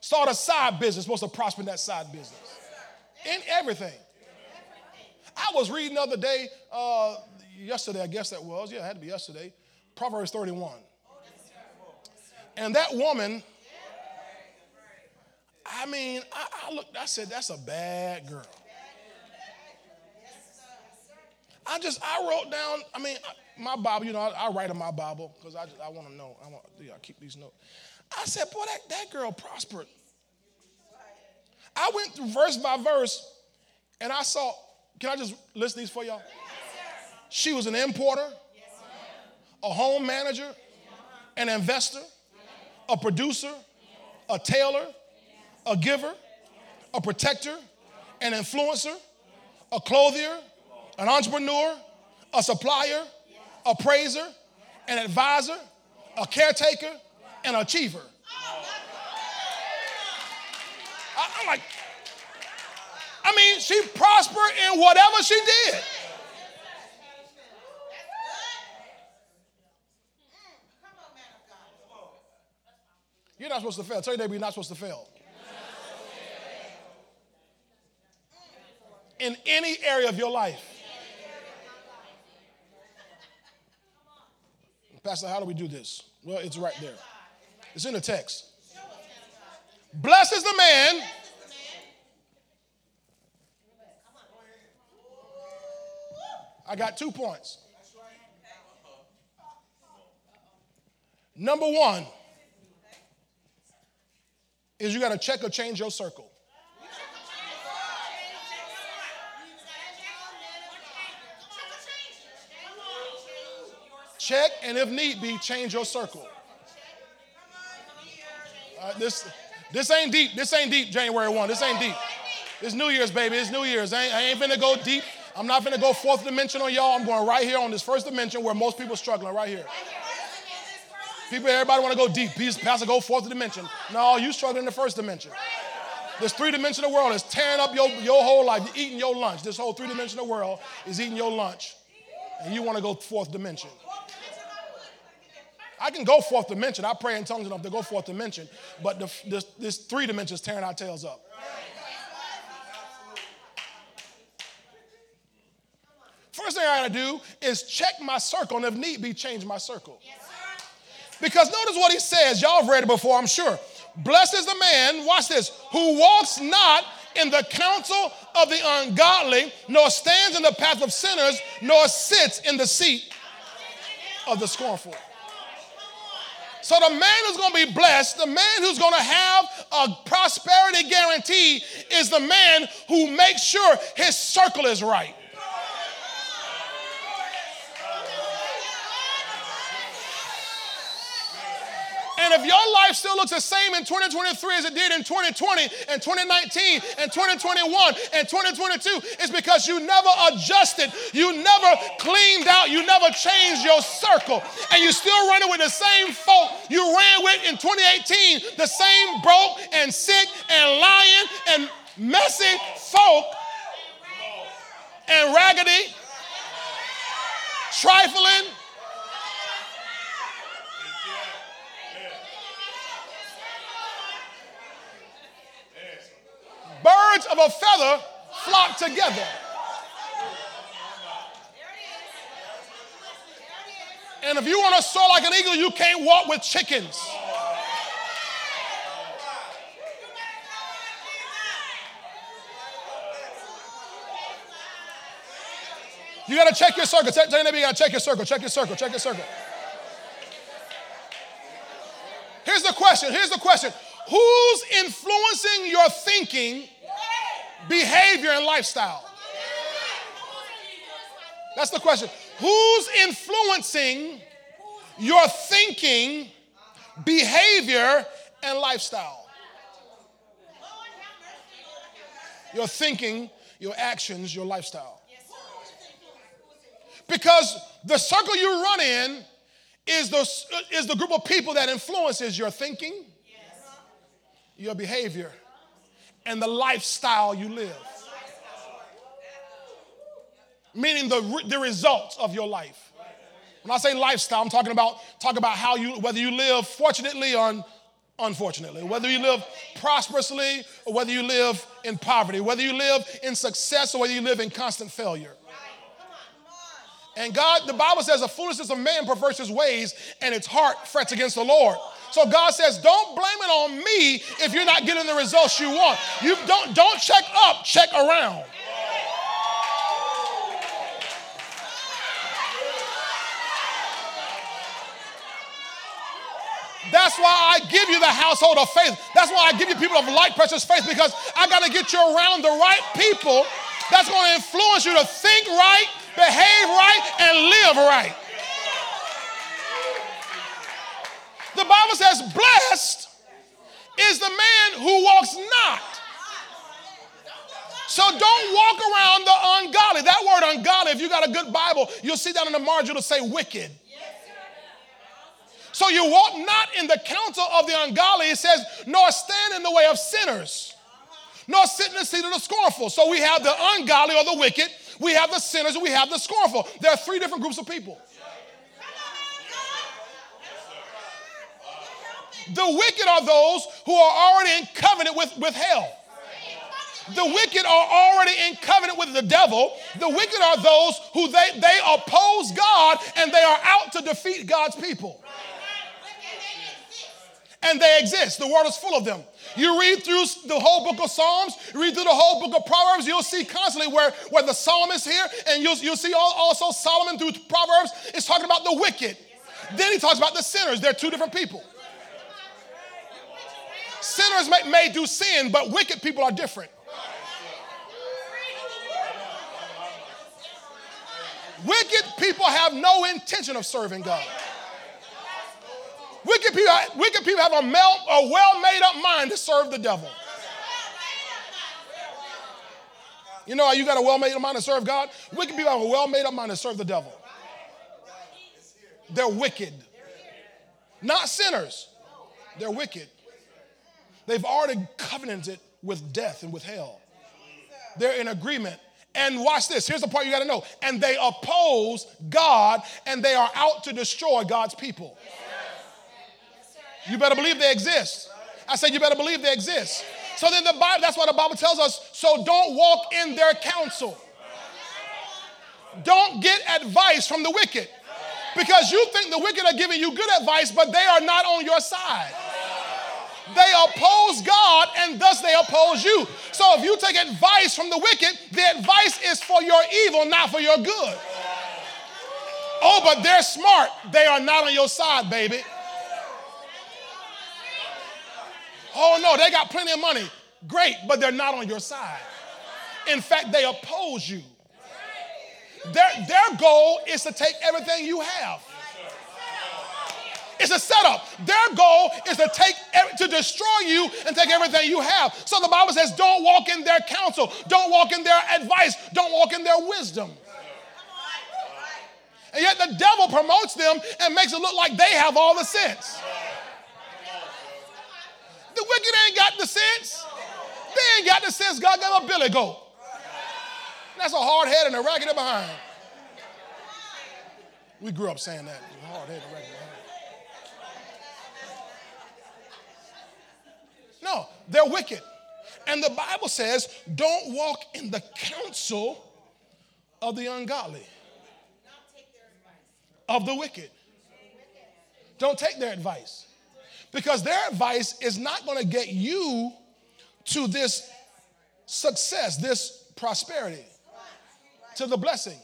Start a side business, supposed to prosper in that side business. In everything. I was reading the other day, uh, yesterday, I guess that was. Yeah, it had to be yesterday. Proverbs 31. And that woman I mean, I, I looked, I said, that's a bad girl. I just, I wrote down, I mean, my Bible, you know, I, I write in my Bible because I, I want to know. I want to keep these notes. I said, boy, that, that girl prospered. I went through verse by verse and I saw, can I just list these for y'all? She was an importer, a home manager, an investor, a producer, a tailor, a giver, a protector, an influencer, a clothier, an entrepreneur, a supplier, a praiser, an advisor, a caretaker, an achiever. I, I'm like, I mean, she prospered in whatever she did. You're not supposed to fail. Tell your neighbor you're not supposed to fail. In any area of your life. Pastor, how do we do this? Well, it's right there. It's in the text. Blessed is the man. I got two points. Number one is you got to check or change your circle. Check and if need be, change your circle. Uh, this, this ain't deep. This ain't deep, January 1. This ain't deep. It's New Year's, baby. It's New Year's. I ain't, I ain't finna go deep. I'm not finna go fourth dimension on y'all. I'm going right here on this first dimension where most people struggling, right here. People, everybody want to go deep. Peace, Pastor, go fourth dimension. No, you struggling in the first dimension. This three-dimensional world is tearing up your, your whole life, You're eating your lunch. This whole three-dimensional world is eating your lunch. And you want to go fourth dimension. I can go fourth dimension. I pray in tongues enough to go fourth dimension. But the, this, this three dimensions tearing our tails up. First thing I gotta do is check my circle, and if need be, change my circle. Because notice what he says. Y'all have read it before, I'm sure. Blessed is the man, watch this, who walks not in the counsel of the ungodly, nor stands in the path of sinners, nor sits in the seat of the scornful. So the man who's going to be blessed, the man who's going to have a prosperity guarantee is the man who makes sure his circle is right. And if your life still looks the same in 2023 as it did in 2020 and 2019 and 2021 and 2022, it's because you never adjusted, you never cleaned out, you never changed your circle, and you're still running with the same folk you ran with in 2018, the same broke and sick and lying and messy folk and raggedy, trifling of a feather flock together. And if you want to soar like an eagle, you can't walk with chickens. You got to check your circle. Tell, your neighbor you got to check your circle. Check your circle. Check your circle. Here's the question. Here's the question. Who's influencing your thinking, behavior, and lifestyle? That's the question. Who's influencing your thinking, behavior, and lifestyle? Your thinking, your actions, your lifestyle. Because the circle you run in is the, is the group of people that influences your thinking, your behavior, and the lifestyle you live. Meaning the, the results of your life. When I say lifestyle, I'm talking about talk about how you whether you live fortunately or unfortunately, whether you live prosperously or whether you live in poverty, whether you live in success or whether you live in constant failure. And God, the Bible says, the foolishness of man perverts his ways, and its heart frets against the Lord. So God says, don't blame it on me if you're not getting the results you want. You don't don't check up, check around. That's why I give you the household of faith. That's why I give you people of light, precious faith, because I got to get you around the right people that's going to influence you to think right, behave right, and live right. The Bible says, blessed is the man who walks not. So don't walk around the ungodly. That word ungodly, if you got a good Bible, you'll see down in the margin, it'll say wicked. So you walk not in the counsel of the ungodly, it says, nor stand in the way of sinners, nor sit in the seat of the scornful. So we have the ungodly or the wicked, we have the sinners, we have the scornful. There are three different groups of people. The wicked are those who are already in covenant with, with hell. The wicked are already in covenant with the devil. The wicked are those who they, they oppose God and they are out to defeat God's people. And they exist. The world is full of them. You read through the whole book of Psalms, read through the whole book of Proverbs, you'll see constantly where, where the psalmist here, and you'll, you'll see also Solomon through Proverbs is talking about the wicked. Then he talks about the sinners. They're two different people. Sinners may, may do sin, but wicked people are different. Wicked people have no intention of serving God. Wicked people, wicked people have a, a well made up mind to serve the devil. You know how you got a well made up mind to serve God? Wicked people have a well made up mind to serve the devil. They're wicked. Not sinners, they're wicked. They've already covenanted with death and with hell. They're in agreement and watch this. Here's the part you got to know. And they oppose God and they are out to destroy God's people. You better believe they exist. I said, you better believe they exist. So then the Bible, that's why the Bible tells us, so don't walk in their counsel. Don't get advice from the wicked. Because you think the wicked are giving you good advice, but they are not on your side. They oppose God and thus they oppose you. So if you take advice from the wicked, the advice is for your evil, not for your good. Oh, but they're smart. They are not on your side, baby. Oh, no, they got plenty of money. Great, but they're not on your side. In fact, they oppose you. Their, their goal is to take everything you have. It's a setup. Their goal is to take to destroy you and take everything you have. So the Bible says, don't walk in their counsel, don't walk in their advice, don't walk in their wisdom. And yet the devil promotes them and makes it look like they have all the sense. The wicked ain't got the sense. They ain't got the sense God gave a billy goat. That's a hard head and a raggedy behind. We grew up saying that. Hard head and raggedy behind. No, they're wicked. And the Bible says, don't walk in the counsel of the ungodly, of the wicked. Don't take their advice. Because their advice is not going to get you to this success, this prosperity, to the blessing.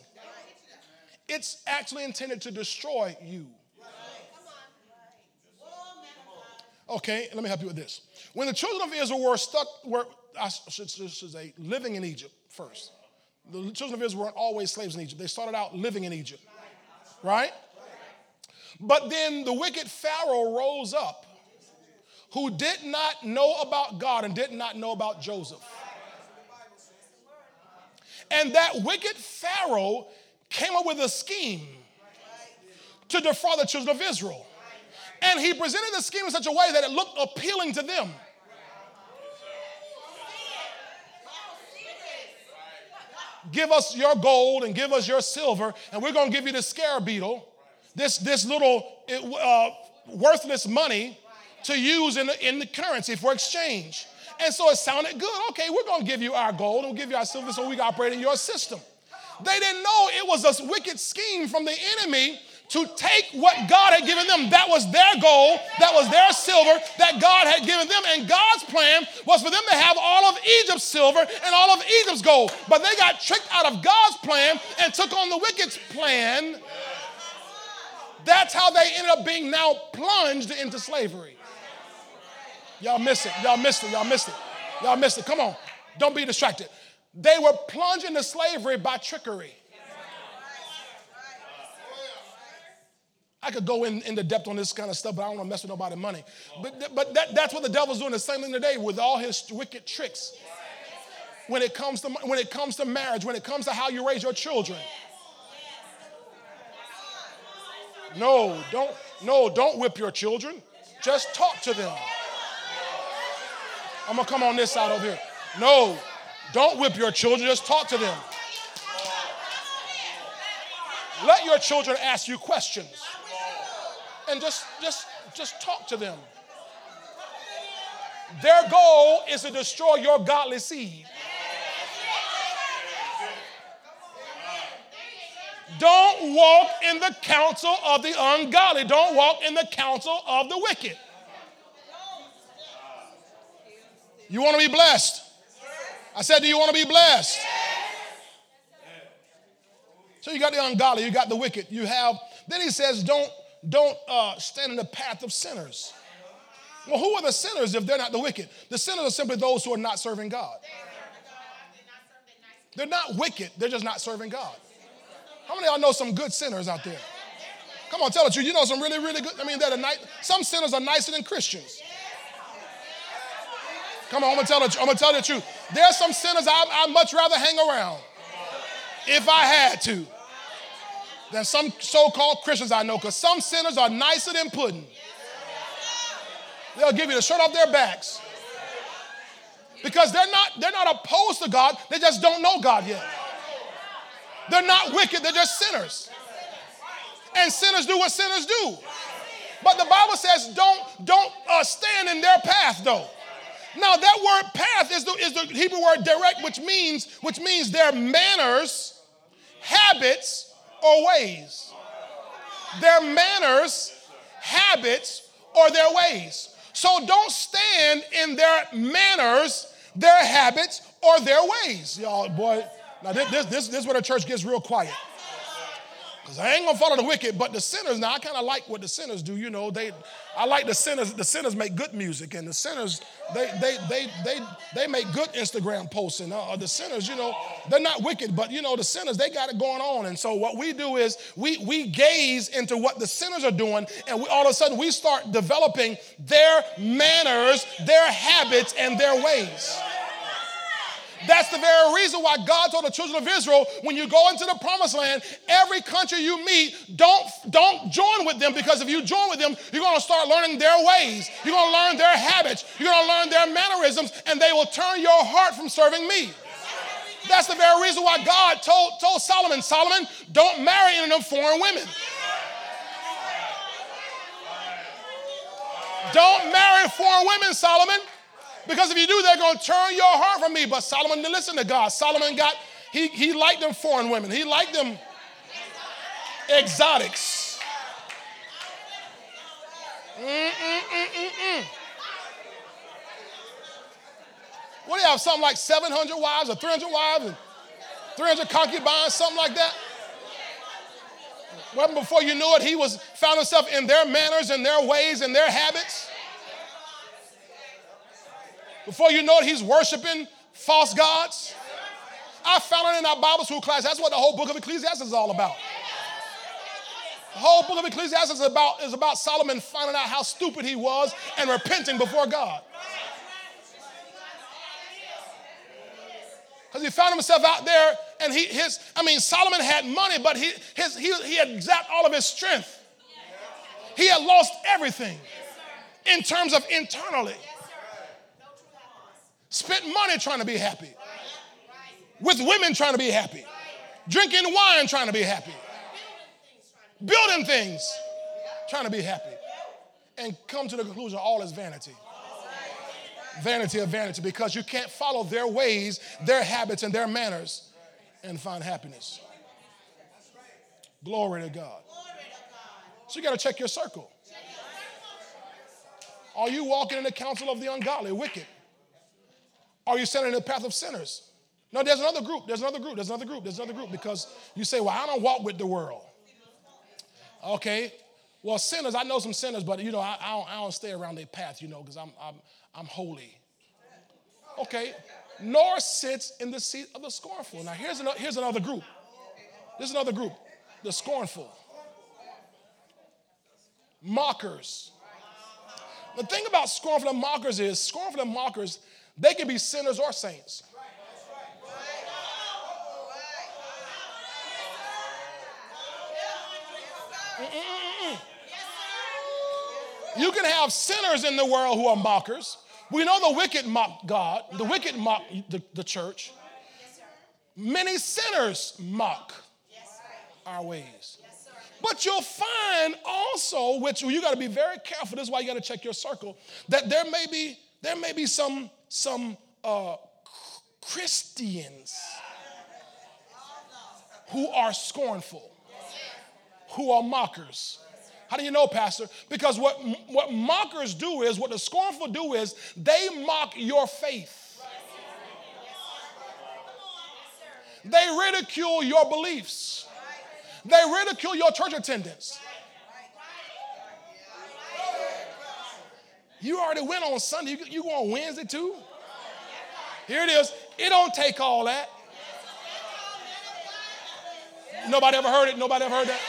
It's actually intended to destroy you. Okay, let me help you with this. When the children of Israel were stuck, were, I should, should say, living in Egypt first. The children of Israel weren't always slaves in Egypt. They started out living in Egypt, right? But then the wicked Pharaoh rose up who did not know about God and did not know about Joseph. And that wicked Pharaoh came up with a scheme to defraud the children of Israel. And he presented the scheme in such a way that it looked appealing to them. Give us your gold and give us your silver, and we're going to give you the scarab beetle, this, this little uh, worthless money to use in the, in the currency for exchange. And so it sounded good. Okay, we're going to give you our gold and we'll give you our silver so we can operate in your system. They didn't know it was a wicked scheme from the enemy to take what God had given them. That was their goal, that was their silver that God had given them. And God's plan was for them to have all of Egypt's silver and all of Egypt's gold. But they got tricked out of God's plan and took on the wicked's plan. That's how they ended up being now plunged into slavery. Y'all missed it. Y'all missed it. Y'all missed it. Y'all missed it. Come on. Don't be distracted. They were plunged into slavery by trickery. I could go in, into depth on this kind of stuff, but I don't want to mess with nobody's money. But, but that, that's what the devil's doing the same thing today with all his wicked tricks. When it comes to when it comes to marriage, when it comes to how you raise your children. No, don't, no, don't whip your children. Just talk to them. I'm gonna come on this side over here. No, don't whip your children, just talk to them. Let your children ask you questions. And just just just talk to them. Their goal is to destroy your godly seed. Don't walk in the counsel of the ungodly. Don't walk in the counsel of the wicked. You want to be blessed? I said, Do you want to be blessed? So you got the ungodly, you got the wicked. You have, then he says, Don't, don't uh, stand in the path of sinners. Well, who are the sinners if they're not the wicked? The sinners are simply those who are not serving God. They're not wicked, they're just not serving God. How many of y'all know some good sinners out there? Come on, tell the truth. You know some really, really good. I mean, they're the nice. Some sinners are nicer than Christians. Come on, I'm gonna tell the, I'm gonna tell the truth. There are some sinners I, I'd much rather hang around if I had to than some so-called Christians I know, because some sinners are nicer than pudding. They'll give you the shirt off their backs. Because they're not, they're not opposed to God, they just don't know God yet. They're not wicked, they're just sinners. And sinners do what sinners do. But the Bible says don't, don't uh, stand in their path though. Now that word path is the, is the Hebrew word derek, which means, which means their manners, habits, or ways. Their manners, habits, or their ways. So don't stand in their manners, their habits, or their ways. Y'all, boy, now, this, this, this, this is where the church gets real quiet. Because I ain't gonna follow the wicked, but the sinners, now I kind of like what the sinners do, you know. They I like the sinners, the sinners make good music, and the sinners, they they they they they make good Instagram posts. And uh, the sinners, you know, they're not wicked, but you know, the sinners, they got it going on. And so what we do is we we gaze into what the sinners are doing, and we, all of a sudden we start developing their manners, their habits, and their ways. That's the very reason why God told the children of Israel, when you go into the promised land, every country you meet, don't, don't join with them because if you join with them, you're going to start learning their ways. You're going to learn their habits. You're going to learn their mannerisms, and they will turn your heart from serving me. That's the very reason why God told, told Solomon, Solomon, don't marry any of them foreign women. Don't marry foreign women, Solomon. Because if you do, they're going to turn your heart from me. But Solomon didn't listen to God. Solomon got, he, he liked them foreign women. He liked them exotics. Mm-mm-mm-mm-mm. What do you have? Something like 700 wives or 300 wives and 300 concubines, something like that? Well, before you knew it, he was found himself in their manners and their ways and their habits. Before you know it, he's worshiping false gods. I found it in our Bible school class. That's what the whole book of Ecclesiastes is all about. The whole book of Ecclesiastes is about, is about Solomon finding out how stupid he was and repenting before God. Because he found himself out there and he, his, I mean, Solomon had money, but he, his, he, he had zapped all of his strength. He had lost everything in terms of internally. Spent money trying to be happy. With women trying to be happy. Drinking wine trying to be happy. Building things trying to be happy. And come to the conclusion all is vanity. Vanity of vanity because you can't follow their ways, their habits, and their manners and find happiness. Glory to God. So you got to check your circle. Are you walking in the counsel of the ungodly, wicked? Are you standing in the path of sinners? No, there's another group. There's another group. There's another group. There's another group because you say, well, I don't walk with the world. Okay. Well, sinners, I know some sinners, but you know, I, I, don't, I don't, stay around their path, you know, because I'm, I'm, I'm holy. Okay. Nor sits in the seat of the scornful. Now, here's another, here's another group. This is another group. The scornful. Mockers. The thing about scornful and mockers is scornful and mockers they can be sinners or saints. You can have sinners in the world who are mockers. We know the wicked mock God, the wicked mock the, the church. Many sinners mock our ways. But you'll find also, which you got to be very careful. This is why you got to check your circle. That there may be there may be some some uh, Christians who are scornful, who are mockers. How do you know, Pastor? Because what, what mockers do is, what the scornful do is, they mock your faith. They ridicule your beliefs. They ridicule your church attendance. You already went on Sunday. You, you go on Wednesday too? Here it is. It don't take all that. Nobody ever heard it? Nobody ever heard that?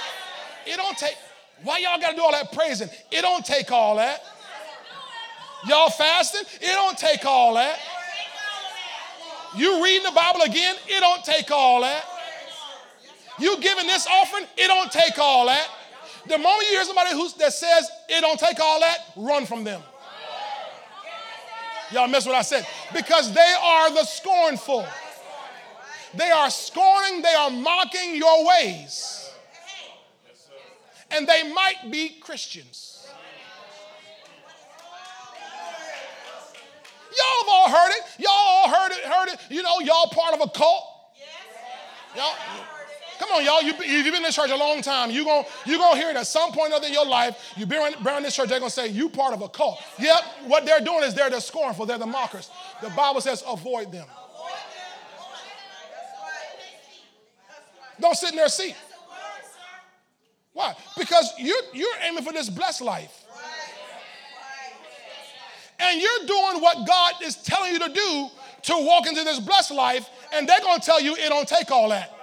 It don't take. Why y'all got to do all that praising? It don't take all that. Y'all fasting? It don't take all that. You reading the Bible again? It don't take all that. You giving this offering? It don't take all that. The moment you hear somebody who, that says it don't take all that, run from them. Y'all miss what I said? Because they are the scornful. They are scorning, they are mocking your ways. And they might be Christians. Y'all have all heard it. Y'all all heard it, heard it. You know, y'all part of a cult. Y'all, come on, y'all. You, you've been in church a long time. You're going you gonna hear it at some point other in your life. You've been around this church, they're going to say, You part of a cult. Yep, what they're doing is they're the scornful, they're the mockers. The Bible says, Avoid them. Don't sit in their seat. Why? Because you're, you're aiming for this blessed life. And you're doing what God is telling you to do to walk into this blessed life, and they're going to tell you it don't take all that.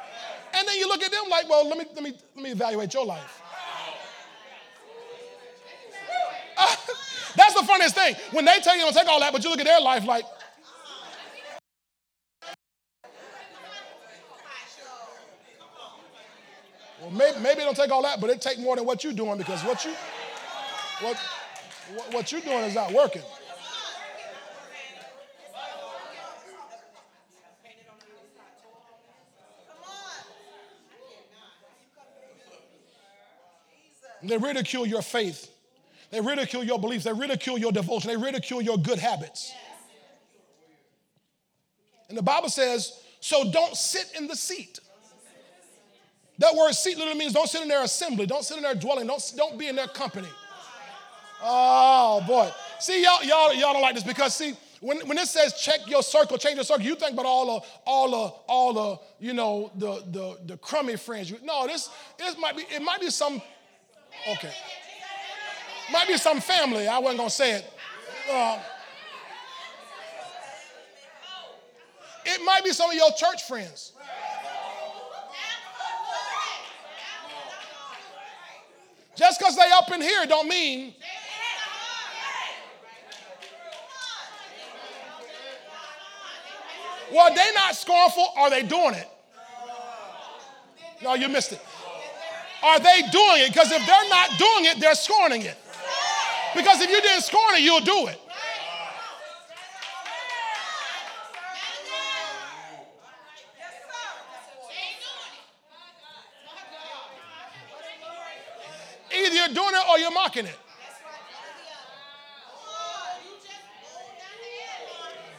And then you look at them like, well, let me, let me, let me evaluate your life. That's the funniest thing. When they tell you don't take all that, but you look at their life like, Well, maybe, maybe it don't take all that, but it take more than what you're doing because what you what what you're doing is not working. They ridicule your faith. They ridicule your beliefs. They ridicule your devotion. They ridicule your good habits. And the Bible says, so don't sit in the seat. That word seat literally means don't sit in their assembly, don't sit in their dwelling, don't, don't be in their company. Oh boy. See, y'all, y'all, y'all don't like this because see, when, when it says check your circle, change your circle, you think about all the, all the, all the, you know, the, the, the crummy friends. You, no, this, this might be, it might be some, okay. Might be some family. I wasn't gonna say it. Uh, it might be some of your church friends. Just because they up in here don't mean Well, they not scornful. Are they doing it? No, you missed it. Are they doing it? Because if they're not doing it, they're scorning it. Because if you didn't scorn it, you'll do it. Either you're doing it or you're mocking it.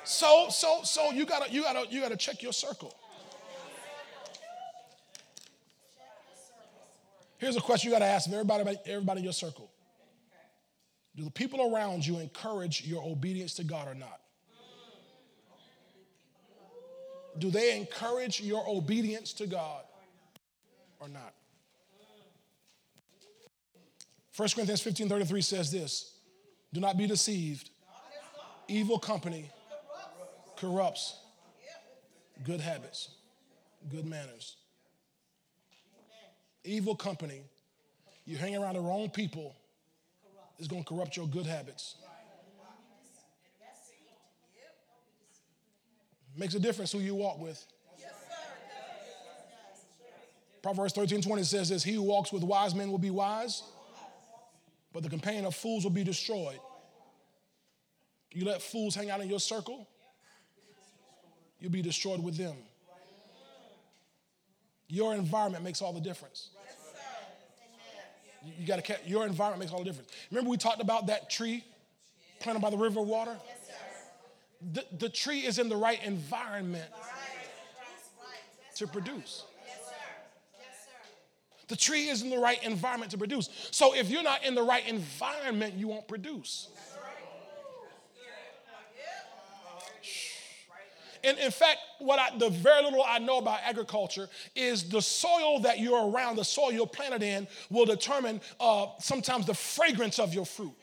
So, so, so you gotta, you gotta, you gotta check your circle. Here's a question you gotta ask everybody, everybody in your circle. Do the people around you encourage your obedience to God or not? Do they encourage your obedience to God or not? 1 Corinthians 15 33 says this Do not be deceived. Evil company corrupts good habits, good manners. Evil company, you hang around the wrong people, is going to corrupt your good habits. Makes a difference who you walk with. Proverbs 13 20 says this He who walks with wise men will be wise, but the companion of fools will be destroyed. You let fools hang out in your circle, you'll be destroyed with them. Your environment makes all the difference. You got to your environment makes all the difference. Remember we talked about that tree planted by the river of water? The, the tree is in the right environment to produce. The tree is in the right environment to produce. So if you're not in the right environment, you won't produce. And in fact, what I, the very little I know about agriculture is the soil that you're around, the soil you're planted in, will determine uh, sometimes the fragrance of your fruit.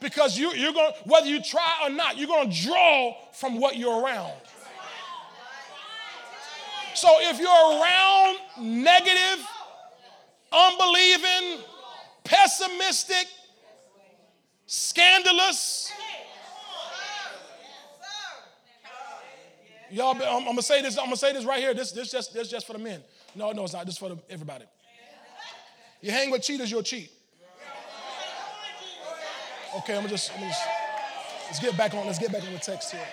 Because you, you're going, whether you try or not, you're going to draw from what you're around. So if you're around negative, unbelieving, pessimistic, scandalous, y'all, I'm, I'm, gonna say this. I'm gonna say this right here. This, this just, this just for the men. No, no, it's not. This for the, everybody. You hang with cheaters, you'll cheat. Okay, I'm just, I'm just let's get back on. Let's get back on the text here.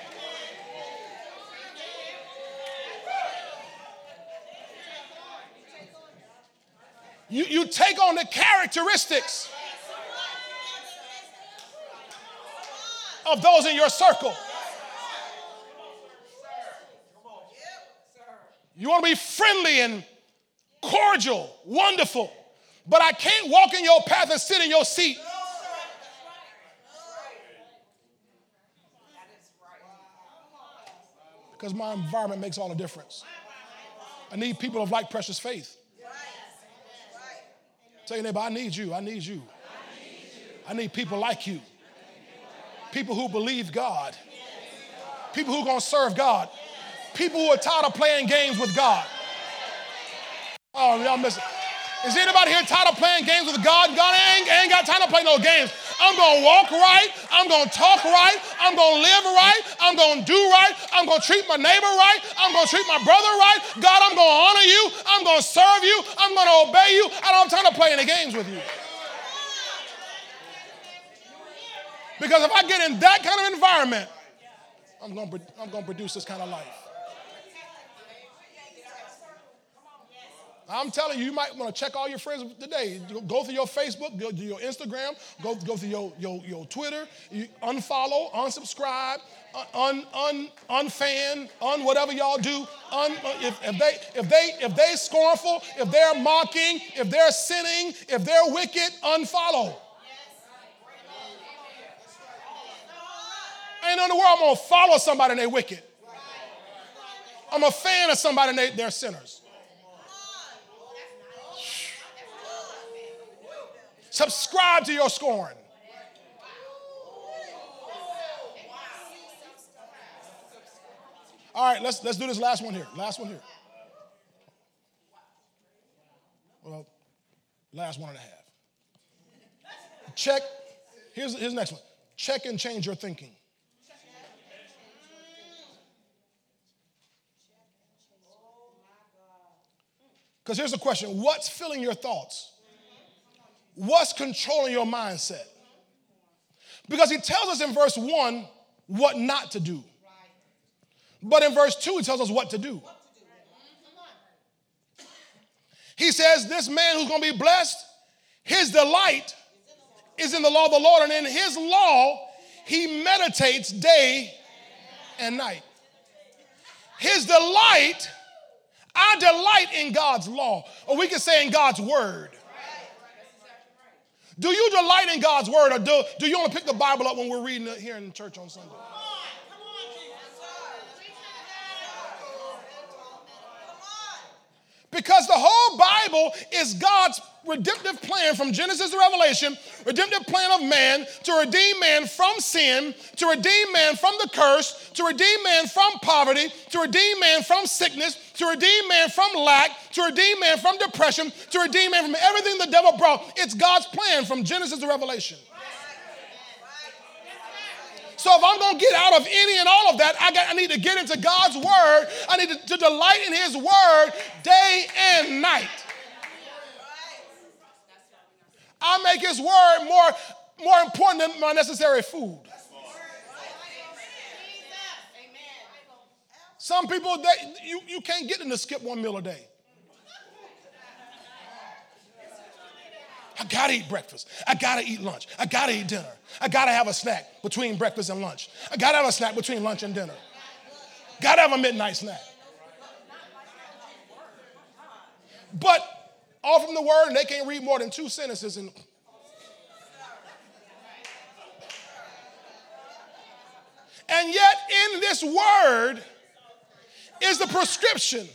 You, you take on the characteristics of those in your circle. You want to be friendly and cordial, wonderful, but I can't walk in your path and sit in your seat. Because my environment makes all the difference. I need people of like precious faith. Tell your neighbor, I need you. I need you. I need people like you. People who believe God. People who are going to serve God. People who are tired of playing games with God. Oh, y'all missing. Is anybody here tired of playing games with God? God ain't, ain't got time to play no games. I'm going to walk right. I'm going to talk right. I'm going to live right. I'm going to do right. I'm going to treat my neighbor right. I'm going to treat my brother right. God, I'm going to honor you. I'm going to serve you. I'm going to obey you. I don't have time to play any games with you. Because if I get in that kind of environment, I'm going to, I'm going to produce this kind of life. I'm telling you, you might want to check all your friends today. Go through your Facebook, go to your Instagram, go, go through your, your, your Twitter, you unfollow, unsubscribe, un, un, unfan, un whatever y'all do. Un, uh, if, if, they, if, they, if they scornful, if they're mocking, if they're sinning, if they're wicked, unfollow. Ain't in the world I'm gonna follow somebody and they wicked. I'm a fan of somebody and they, they're sinners. Subscribe to your scorn. All right, let's, let's do this last one here. Last one here. Well, last one and a half. Check. Here's, here's the next one. Check and change your thinking. Because here's the question What's filling your thoughts? what's controlling your mindset? Because he tells us in verse 1 what not to do. But in verse 2, he tells us what to do. He says, This man who's going to be blessed, his delight is in the law of the Lord, and in his law, he meditates day and night. His delight, I delight in God's law, or we can say in God's word. Do you delight in God's word or do, do you only pick the Bible up when we're reading it here in church on Sunday? Because the whole Bible is God's redemptive plan from Genesis to Revelation, redemptive plan of man to redeem man from sin, to redeem man from the curse, to redeem man from poverty, to redeem man from sickness, to redeem man from lack, to redeem man from depression, to redeem man from everything the devil brought. It's God's plan from Genesis to Revelation. So if I'm going to get out of any and all of that, I, got, I need to get into God's word. I need to, to delight in his word day and night. I make his word more, more important than my necessary food. Some people, they, you, you can't get them to skip one meal a day. I gotta eat breakfast. I gotta eat lunch. I gotta eat dinner. I gotta have a snack between breakfast and lunch. I gotta have a snack between lunch and dinner. Gotta have a midnight snack. But all from the word, and they can't read more than two sentences. And and yet, in this word is the prescription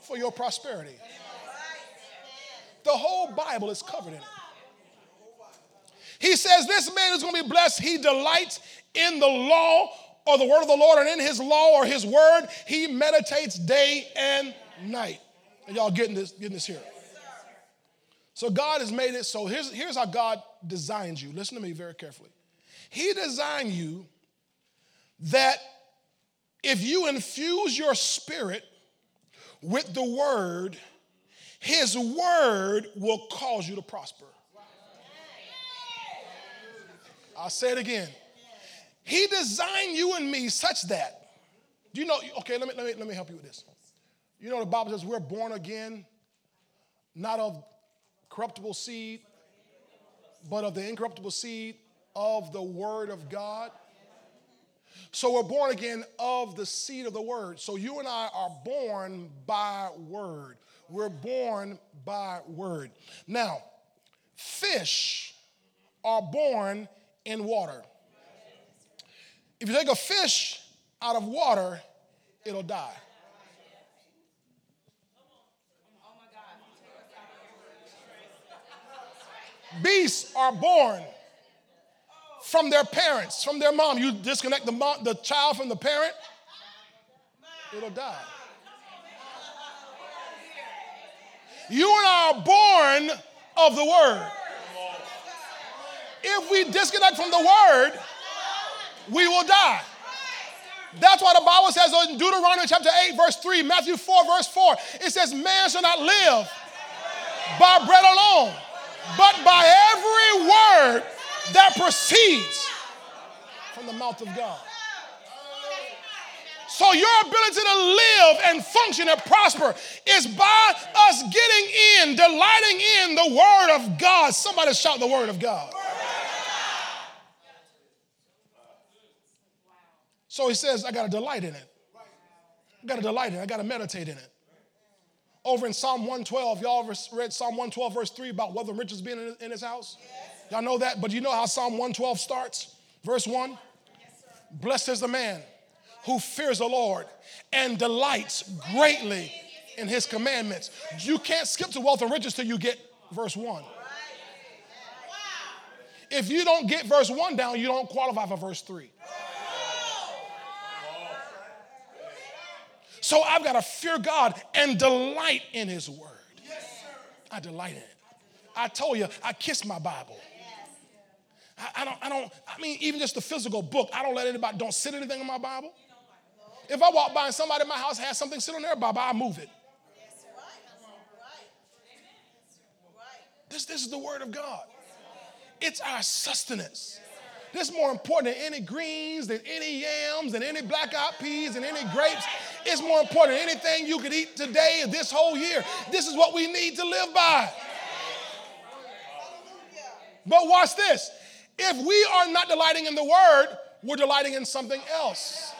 for your prosperity. The whole Bible is covered in it. He says, This man is going to be blessed. He delights in the law or the word of the Lord, and in his law or his word, he meditates day and night. And y'all getting this, getting this here. So God has made it so here's, here's how God designs you. Listen to me very carefully. He designed you that if you infuse your spirit with the word, his word will cause you to prosper. I'll say it again. He designed you and me such that, do you know, okay, let me, let me, let me help you with this. You know, the Bible says we're born again, not of corruptible seed, but of the incorruptible seed of the Word of God. So we're born again of the seed of the Word. So you and I are born by Word. We're born by word. Now, fish are born in water. If you take a fish out of water, it'll die. Beasts are born from their parents, from their mom. You disconnect the, mom, the child from the parent, it'll die. You and I are born of the word. If we disconnect from the word, we will die. That's why the Bible says in Deuteronomy chapter 8, verse 3, Matthew 4, verse 4, it says, Man shall not live by bread alone, but by every word that proceeds from the mouth of God. So your ability to live and function and prosper is by us getting in, delighting in the Word of God. Somebody shout the Word of God. So he says, I got to delight in it. I got to delight in it. I got to meditate in it. Over in Psalm 112, y'all read Psalm 112, verse 3 about whether riches being in his house? Y'all know that, but you know how Psalm 112 starts? Verse 1 Blessed is the man who fears the Lord and delights greatly in his commandments. You can't skip to wealth and riches till you get verse 1. If you don't get verse 1 down, you don't qualify for verse 3. So I've got to fear God and delight in his word. I delight in it. I told you, I kiss my Bible. I, I, don't, I don't, I mean, even just the physical book, I don't let anybody, don't sit anything in my Bible. If I walk by and somebody in my house has something sitting on their Bible, I move it. This, this is the word of God. It's our sustenance. This is more important than any greens, than any yams, than any black eyed peas, and any grapes. It's more important than anything you could eat today or this whole year. This is what we need to live by. But watch this. If we are not delighting in the word, we're delighting in something else.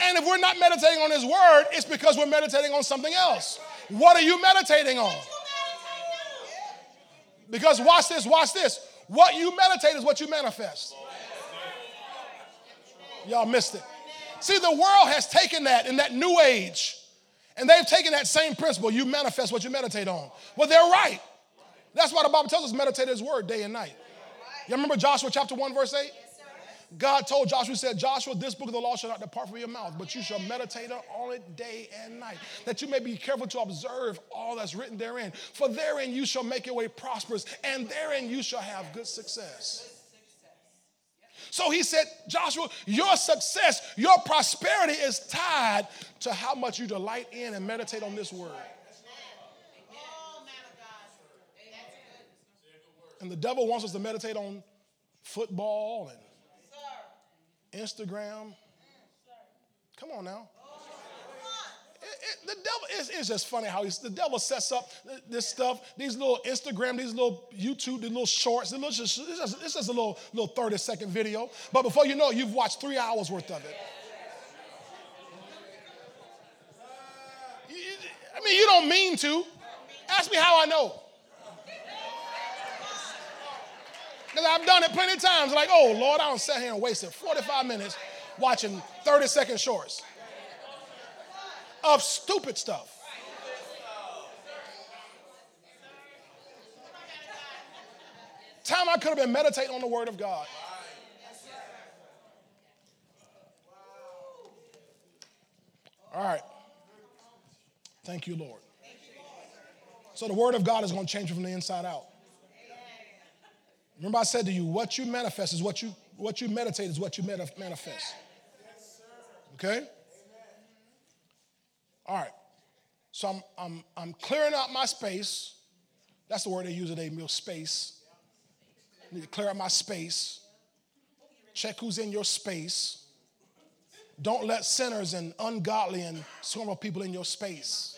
And if we're not meditating on His Word, it's because we're meditating on something else. What are you meditating on? Because watch this, watch this. What you meditate is what you manifest. Y'all missed it. See, the world has taken that in that new age, and they've taken that same principle. You manifest what you meditate on. Well, they're right. That's why the Bible tells us meditate His Word day and night. You remember Joshua chapter 1, verse 8? God told Joshua, He said, Joshua, this book of the law shall not depart from your mouth, but you shall meditate on it day and night, that you may be careful to observe all that's written therein. For therein you shall make your way prosperous, and therein you shall have good success. So he said, Joshua, your success, your prosperity is tied to how much you delight in and meditate on this word. And the devil wants us to meditate on football and Instagram. Come on now. It, it, the devil is it's just funny how the devil sets up this stuff, these little Instagram, these little YouTube, these little shorts. Little, it's, just, it's just a little, little 30 second video. But before you know it, you've watched three hours worth of it. I mean, you don't mean to. Ask me how I know. Because I've done it plenty of times. Like, oh, Lord, I don't sit here and wasted 45 minutes watching 30 second shorts of stupid stuff. Time I could have been meditating on the Word of God. All right. Thank you, Lord. So the Word of God is going to change you from the inside out. Remember, I said to you, what you manifest is what you what you meditate is what you manifest. Okay? All right. So I'm I'm I'm clearing out my space. That's the word they use today, real space. I need to clear out my space. Check who's in your space. Don't let sinners and ungodly and swarm people in your space.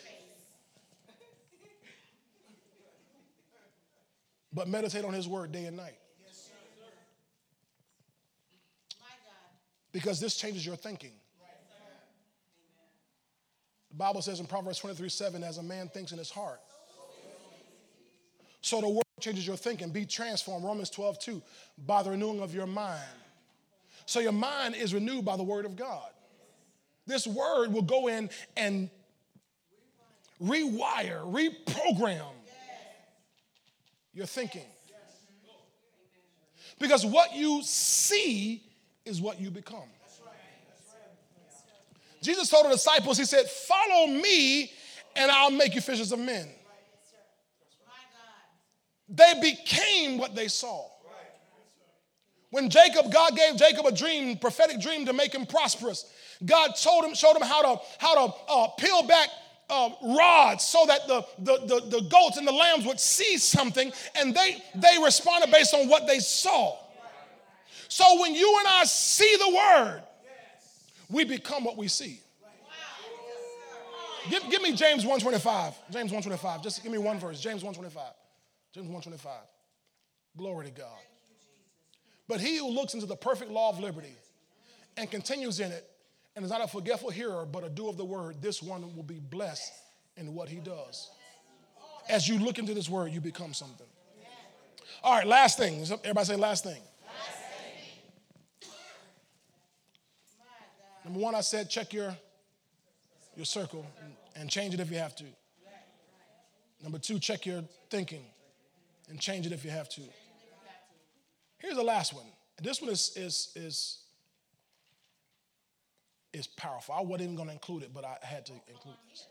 But meditate on his word day and night. Because this changes your thinking. The Bible says in Proverbs 23 7, as a man thinks in his heart. So the word changes your thinking. Be transformed, Romans 12 2, by the renewing of your mind. So your mind is renewed by the word of God. This word will go in and rewire, reprogram your thinking. Because what you see is what you become. Jesus told the disciples, He said, Follow me and I'll make you fishers of men. They became what they saw. When Jacob, God gave Jacob a dream, prophetic dream to make him prosperous. God told him, showed him how to, how to uh, peel back uh, rods so that the, the, the, the, goats and the lambs would see something and they, they responded based on what they saw. So when you and I see the word, we become what we see. Give, give me James 125. James 125. Just give me one verse. James 125. James 125. Glory to God. But he who looks into the perfect law of liberty and continues in it and is not a forgetful hearer, but a doer of the word, this one will be blessed in what he does. As you look into this word, you become something. All right, last thing. Everybody say last thing. Number one, I said check your, your circle and change it if you have to. Number two, check your thinking and change it if you have to. Here's the last one. This one is, is, is is powerful. I wasn't even going to include it, but I had to include this.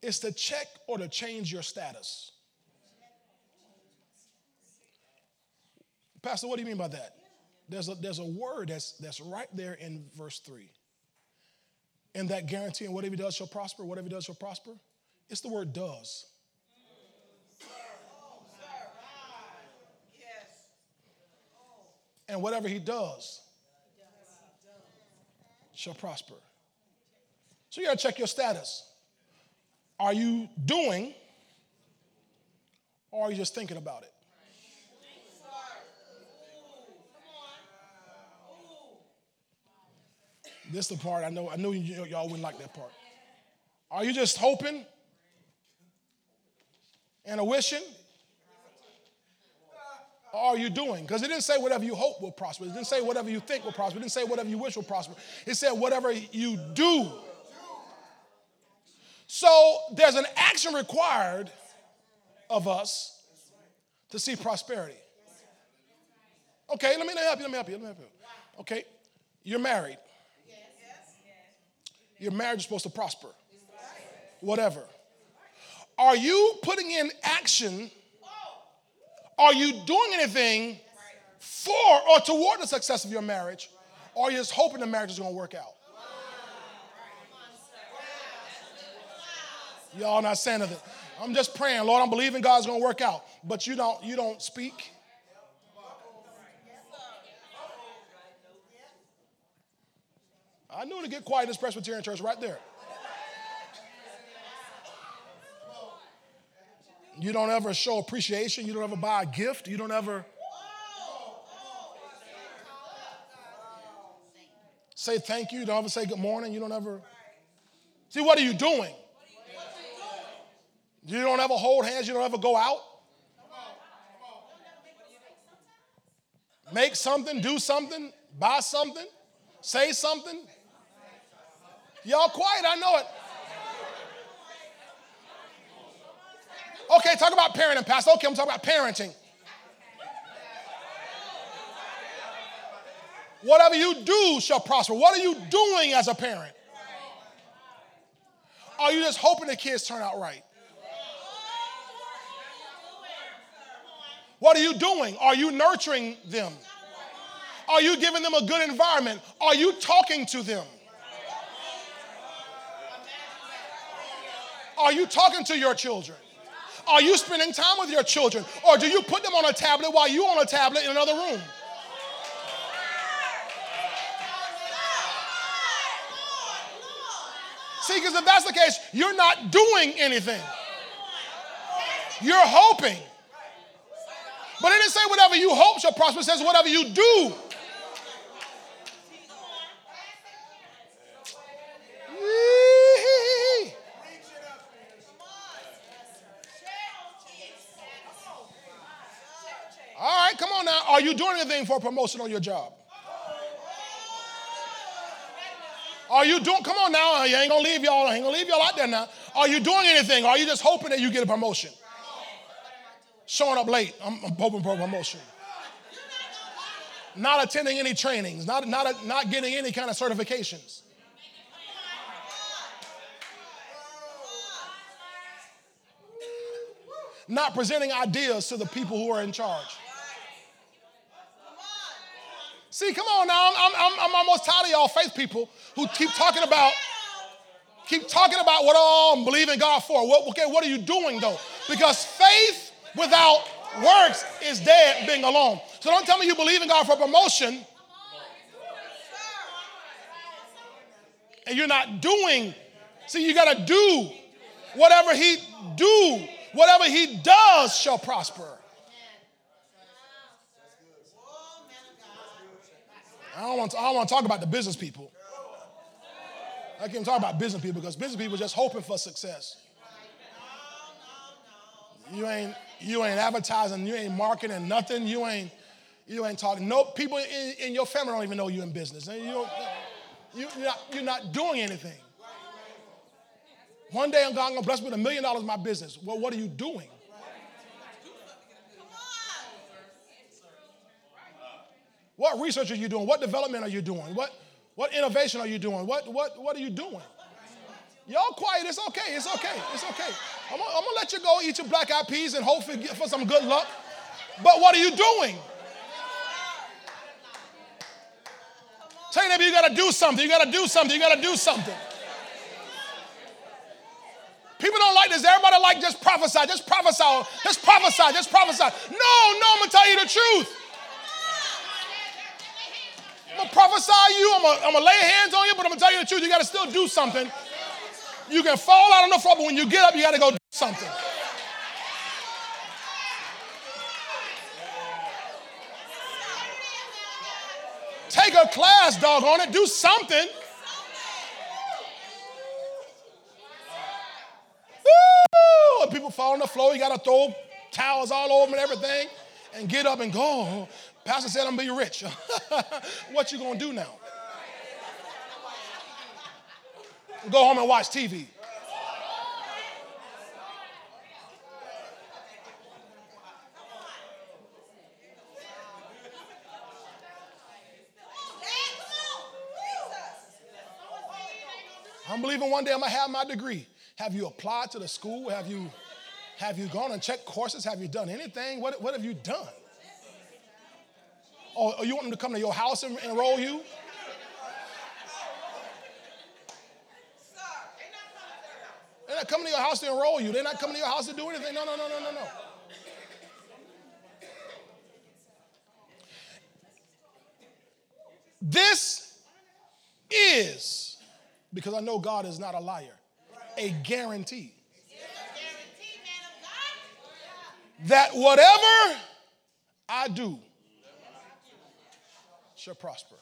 It's to check or to change your status. Pastor, what do you mean by that? There's a, there's a word that's, that's right there in verse 3. And that guarantee, and whatever he does shall prosper, whatever he does shall prosper. It's the word does. And whatever he does, shall prosper. So you got to check your status. Are you doing or are you just thinking about it? This is the part I know. I knew y'all wouldn't like that part. Are you just hoping and a wishing are you doing? Because it didn't say whatever you hope will prosper. It didn't say whatever you think will prosper. It didn't say whatever you wish will prosper. It said whatever you do. So there's an action required of us to see prosperity. Okay, let me help you. Let me help you. Let me help you. Okay, you're married. Your marriage is supposed to prosper. Whatever. Are you putting in action are you doing anything for or toward the success of your marriage, or are you just hoping the marriage is going to work out? Y'all not saying nothing. I'm just praying, Lord, I'm believing God's going to work out. But you don't you don't speak. I knew to get quiet in this Presbyterian church right there. You don't ever show appreciation. You don't ever buy a gift. You don't ever say thank you. You don't ever say good morning. You don't ever. See, what are you doing? You don't ever hold hands. You don't ever go out. Make something, do something, buy something, say something. Y'all quiet, I know it. Okay, talk about parenting, Pastor. Okay, I'm talking about parenting. Whatever you do shall prosper. What are you doing as a parent? Are you just hoping the kids turn out right? What are you doing? Are you nurturing them? Are you giving them a good environment? Are you talking to them? Are you talking to your children? Are you spending time with your children? Or do you put them on a tablet while you on a tablet in another room? See, because if that's the case, you're not doing anything. You're hoping. But it didn't say whatever you hope shall prosper. It says whatever you do. All right, come on now. Are you doing anything for promotion on your job? Are you doing, come on now, you ain't gonna leave y'all, I ain't gonna leave y'all out there now. Are you doing anything? Or Are you just hoping that you get a promotion? Showing up late, I'm, I'm hoping for a promotion. Not attending any trainings, not, not, not getting any kind of certifications. Not presenting ideas to the people who are in charge. See, come on now. I'm, I'm, I'm almost tired of y'all faith people who keep talking about, keep talking about what all I'm believing God for. What, okay, what are you doing though? Because faith without works is dead being alone. So don't tell me you believe in God for promotion and you're not doing. See, you got to do whatever he do. Whatever he does shall prosper. I don't want to, I don't want to talk about the business people. I can't talk about business people because business people are just hoping for success. You ain't you ain't advertising, you ain't marketing nothing, you ain't you ain't talking. No people in, in your family don't even know you're in business. You don't, you, you're, not, you're not doing anything. One day I'm going to bless me with a million dollars in my business. Well, what are you doing? What research are you doing? What development are you doing? What, what innovation are you doing? What, what, what are you doing? Y'all quiet. It's okay. It's okay. It's okay. I'm gonna, let you go eat your black eyed peas and hope for, for some good luck. But what are you doing? Tell your you gotta do something. You gotta do something. You gotta do something. People don't like this. Everybody like just prophesy, just prophesy, just prophesy, just prophesy. No, no, I'm gonna tell you the truth. I'm gonna prophesy you. I'm gonna, I'm gonna lay hands on you, but I'm gonna tell you the truth. You gotta still do something. You can fall out on the floor, but when you get up, you gotta go do something. Take a class, dog, on it. Do something. Woo! people fall on the floor. You gotta throw towels all over and everything, and get up and go. Pastor said I'm be rich. what you gonna do now? Go home and watch TV. I'm believing one day I'm gonna have my degree. Have you applied to the school? Have you have you gone and checked courses? Have you done anything? What, what have you done? Oh, oh, you want them to come to your house and enroll you? They're not coming to your house to enroll you. They're not coming to your house to do anything. No, no, no, no, no, no. This is, because I know God is not a liar, a guarantee that whatever I do shall prosper.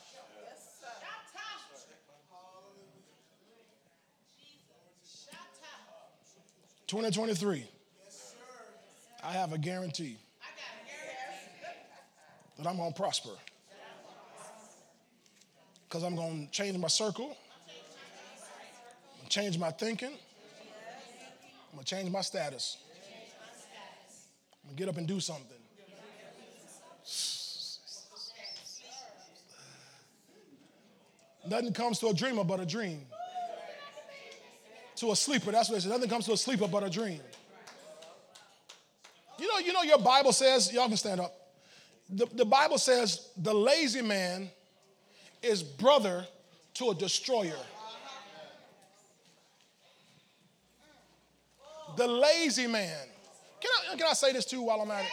2023. I have a guarantee that I'm to prosper. Because I'm to change my circle, I'm gonna change my thinking, I'm to change my status. I'm to get up and do something. Nothing comes to a dreamer but a dream to a sleeper. That's what it says. Nothing comes to a sleeper but a dream. You know, you know, your Bible says, y'all can stand up. The, the Bible says the lazy man is brother to a destroyer. The lazy man. Can I, can I say this too while I'm at it?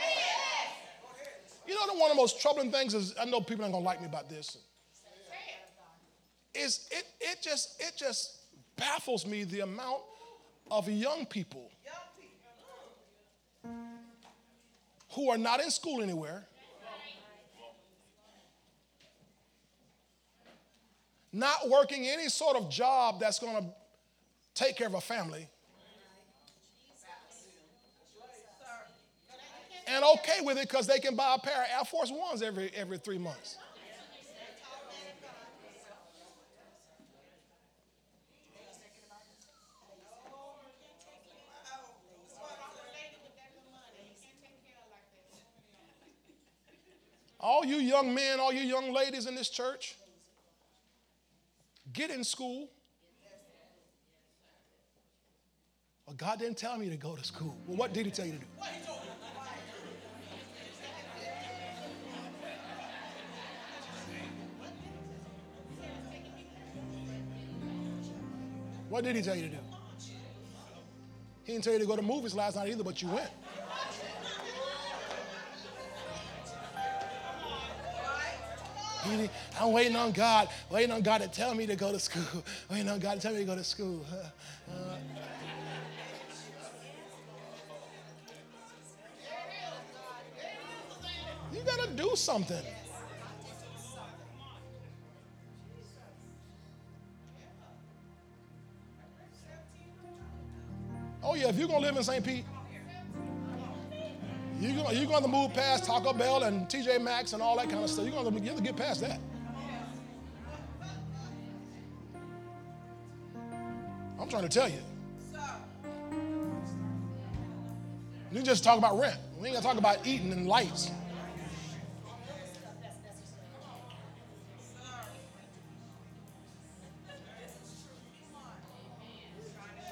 You know, one of the most troubling things is I know people aren't gonna like me about this. Is it it just it just baffles me the amount of young people who are not in school anywhere, not working any sort of job that's going to take care of a family, and okay with it because they can buy a pair of Air Force Ones every, every three months. All you young men, all you young ladies in this church, get in school. Well, God didn't tell me to go to school. Well, what did He tell you to do? What did He tell you to do? He didn't tell you to go to movies last night either, but you went. I'm waiting on God, waiting on God to tell me to go to school, waiting on God to tell me to go to school. Uh, you got to do something. Oh, yeah, if you're to live in St. Pete, you're going, you're going to move past Taco Bell and TJ Maxx and all that kind of stuff. You're going to, you have to get past that. I'm trying to tell you. You just talk about rent. We ain't gonna talk about eating and lights.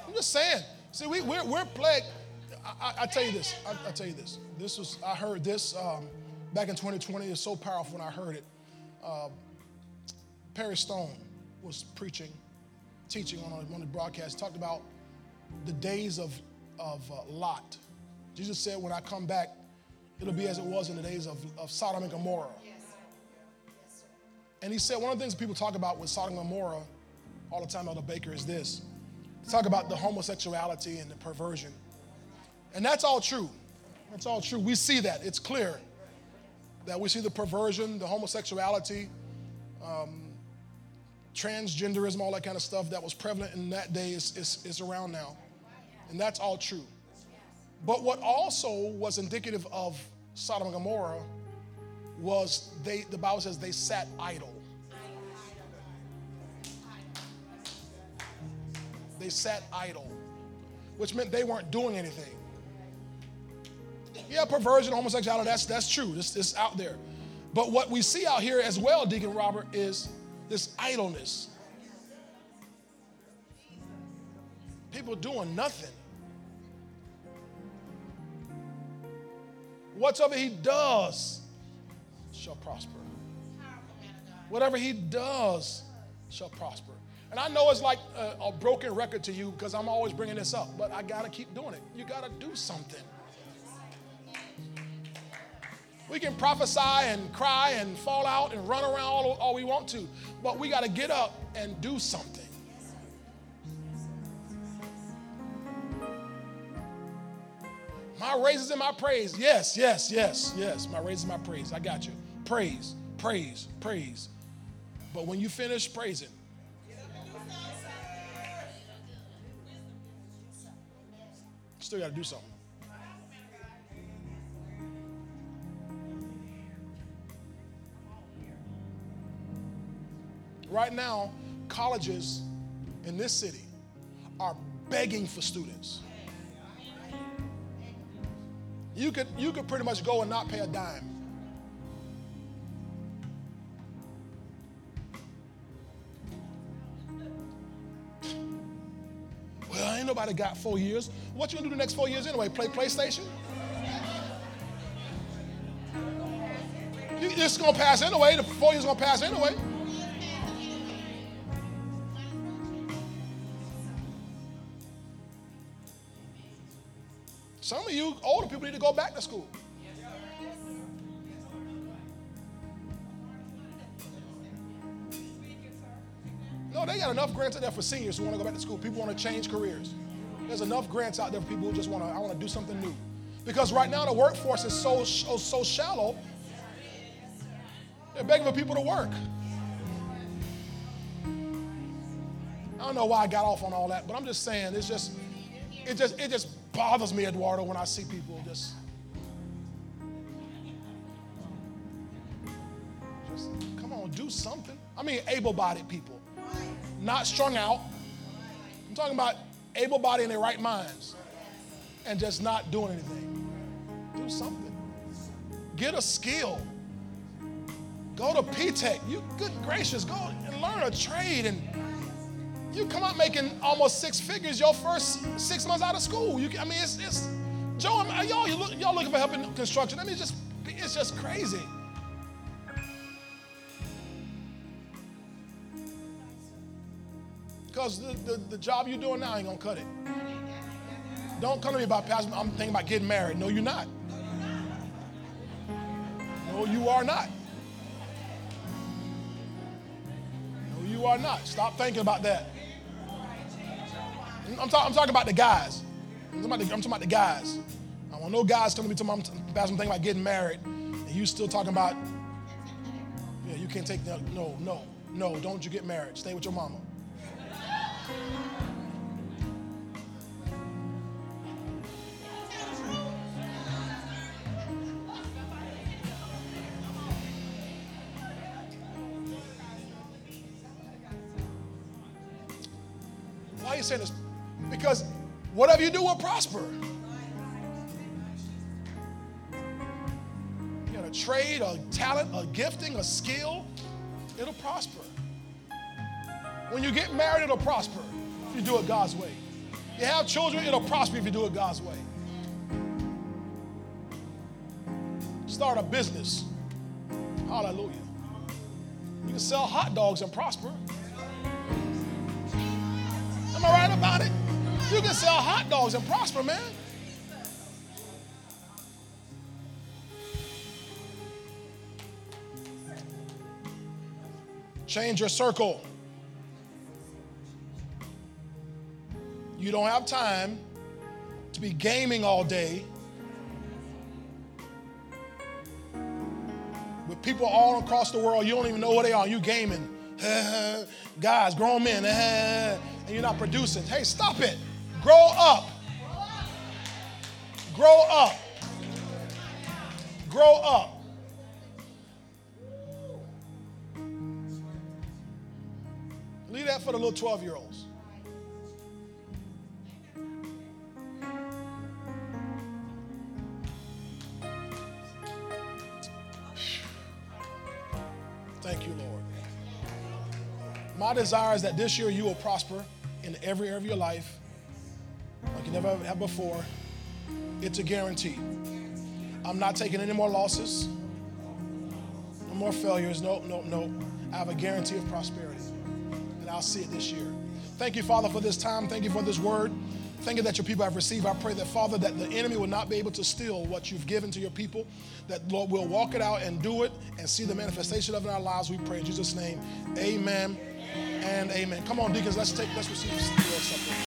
I'm just saying. See, we, we're, we're plagued. I, I, tell you this. I, I, tell you this. This was I heard this um, back in 2020. It's so powerful when I heard it. Uh, Perry Stone was preaching, teaching on one of the broadcasts. Talked about the days of of uh, Lot. Jesus said, "When I come back, it'll be as it was in the days of, of Sodom and Gomorrah." And he said one of the things people talk about with Sodom and Gomorrah all the time, Elder Baker, is this. Talk about the homosexuality and the perversion. And that's all true. That's all true. We see that. It's clear that we see the perversion, the homosexuality, um, transgenderism, all that kind of stuff that was prevalent in that day is, is, is around now. And that's all true. But what also was indicative of Sodom and Gomorrah was they, the Bible says they sat idle. They sat idle, which meant they weren't doing anything. Yeah, perversion, homosexuality, that's, that's true. This is out there. But what we see out here as well, Deacon Robert, is this idleness. People doing nothing. Whatsoever he does shall prosper. Whatever he does shall prosper. And I know it's like a, a broken record to you because I'm always bringing this up, but I got to keep doing it. You got to do something. We can prophesy and cry and fall out and run around all, all we want to, but we got to get up and do something. My raises and my praise. Yes, yes, yes, yes. My raises and my praise. I got you. Praise, praise, praise. But when you finish praising, still got to do something. Right now, colleges in this city are begging for students. You could, you could pretty much go and not pay a dime. Well, ain't nobody got four years. What you gonna do the next four years anyway? Play PlayStation? You, it's gonna pass anyway. The four years gonna pass anyway. Some of you older people need to go back to school. No, they got enough grants out there for seniors who want to go back to school. People want to change careers. There's enough grants out there for people who just want to, I want to do something new. Because right now the workforce is so, so, so shallow, they're begging for people to work. I don't know why I got off on all that, but I'm just saying it's just, it just, it just bothers me, Eduardo, when I see people just, just come on, do something. I mean, able-bodied people, not strung out. I'm talking about able-bodied in their right minds, and just not doing anything. Do something. Get a skill. Go to P-Tech. You good gracious, go and learn a trade and you come out making almost six figures your first six months out of school. You, I mean, it's, it's Joe, uh, y'all, you look, y'all looking for help in construction. I mean, it's just, it's just crazy. Because the, the, the, job you're doing now ain't gonna cut it. Don't come to me about pastor. I'm thinking about getting married. No, you're not. No, you are not. No, you are not. Stop thinking about that. I'm, talk, I'm talking about the guys. I'm talking about the, I'm talking about the guys. I want no guys telling me to my about something about getting married, and you still talking about, yeah, you can't take that. No, no, no, don't you get married. Stay with your mama. Why are you saying this? You do will prosper. You got a trade, a talent, a gifting, a skill, it'll prosper. When you get married, it'll prosper if you do it God's way. You have children, it'll prosper if you do it God's way. Start a business. Hallelujah. You can sell hot dogs and prosper. Am I right about it? You can sell hot dogs and prosper, man. Change your circle. You don't have time to be gaming all day with people all across the world. You don't even know where they are. You gaming. Guys, grown men, and you're not producing. Hey, stop it. Up. Grow up. Grow up. Leave that for the little 12 year olds. Thank you, Lord. My desire is that this year you will prosper in every area of your life like you never have before. It's a guarantee. I'm not taking any more losses, no more failures. No, no, no. I have a guarantee of prosperity. And I'll see it this year. Thank you, Father, for this time. Thank you for this word. Thank you that your people have received. I pray that, Father, that the enemy will not be able to steal what you've given to your people, that, Lord, we'll walk it out and do it and see the manifestation of it in our lives. We pray in Jesus' name. Amen and amen. Come on, deacons, let's take, let's receive something.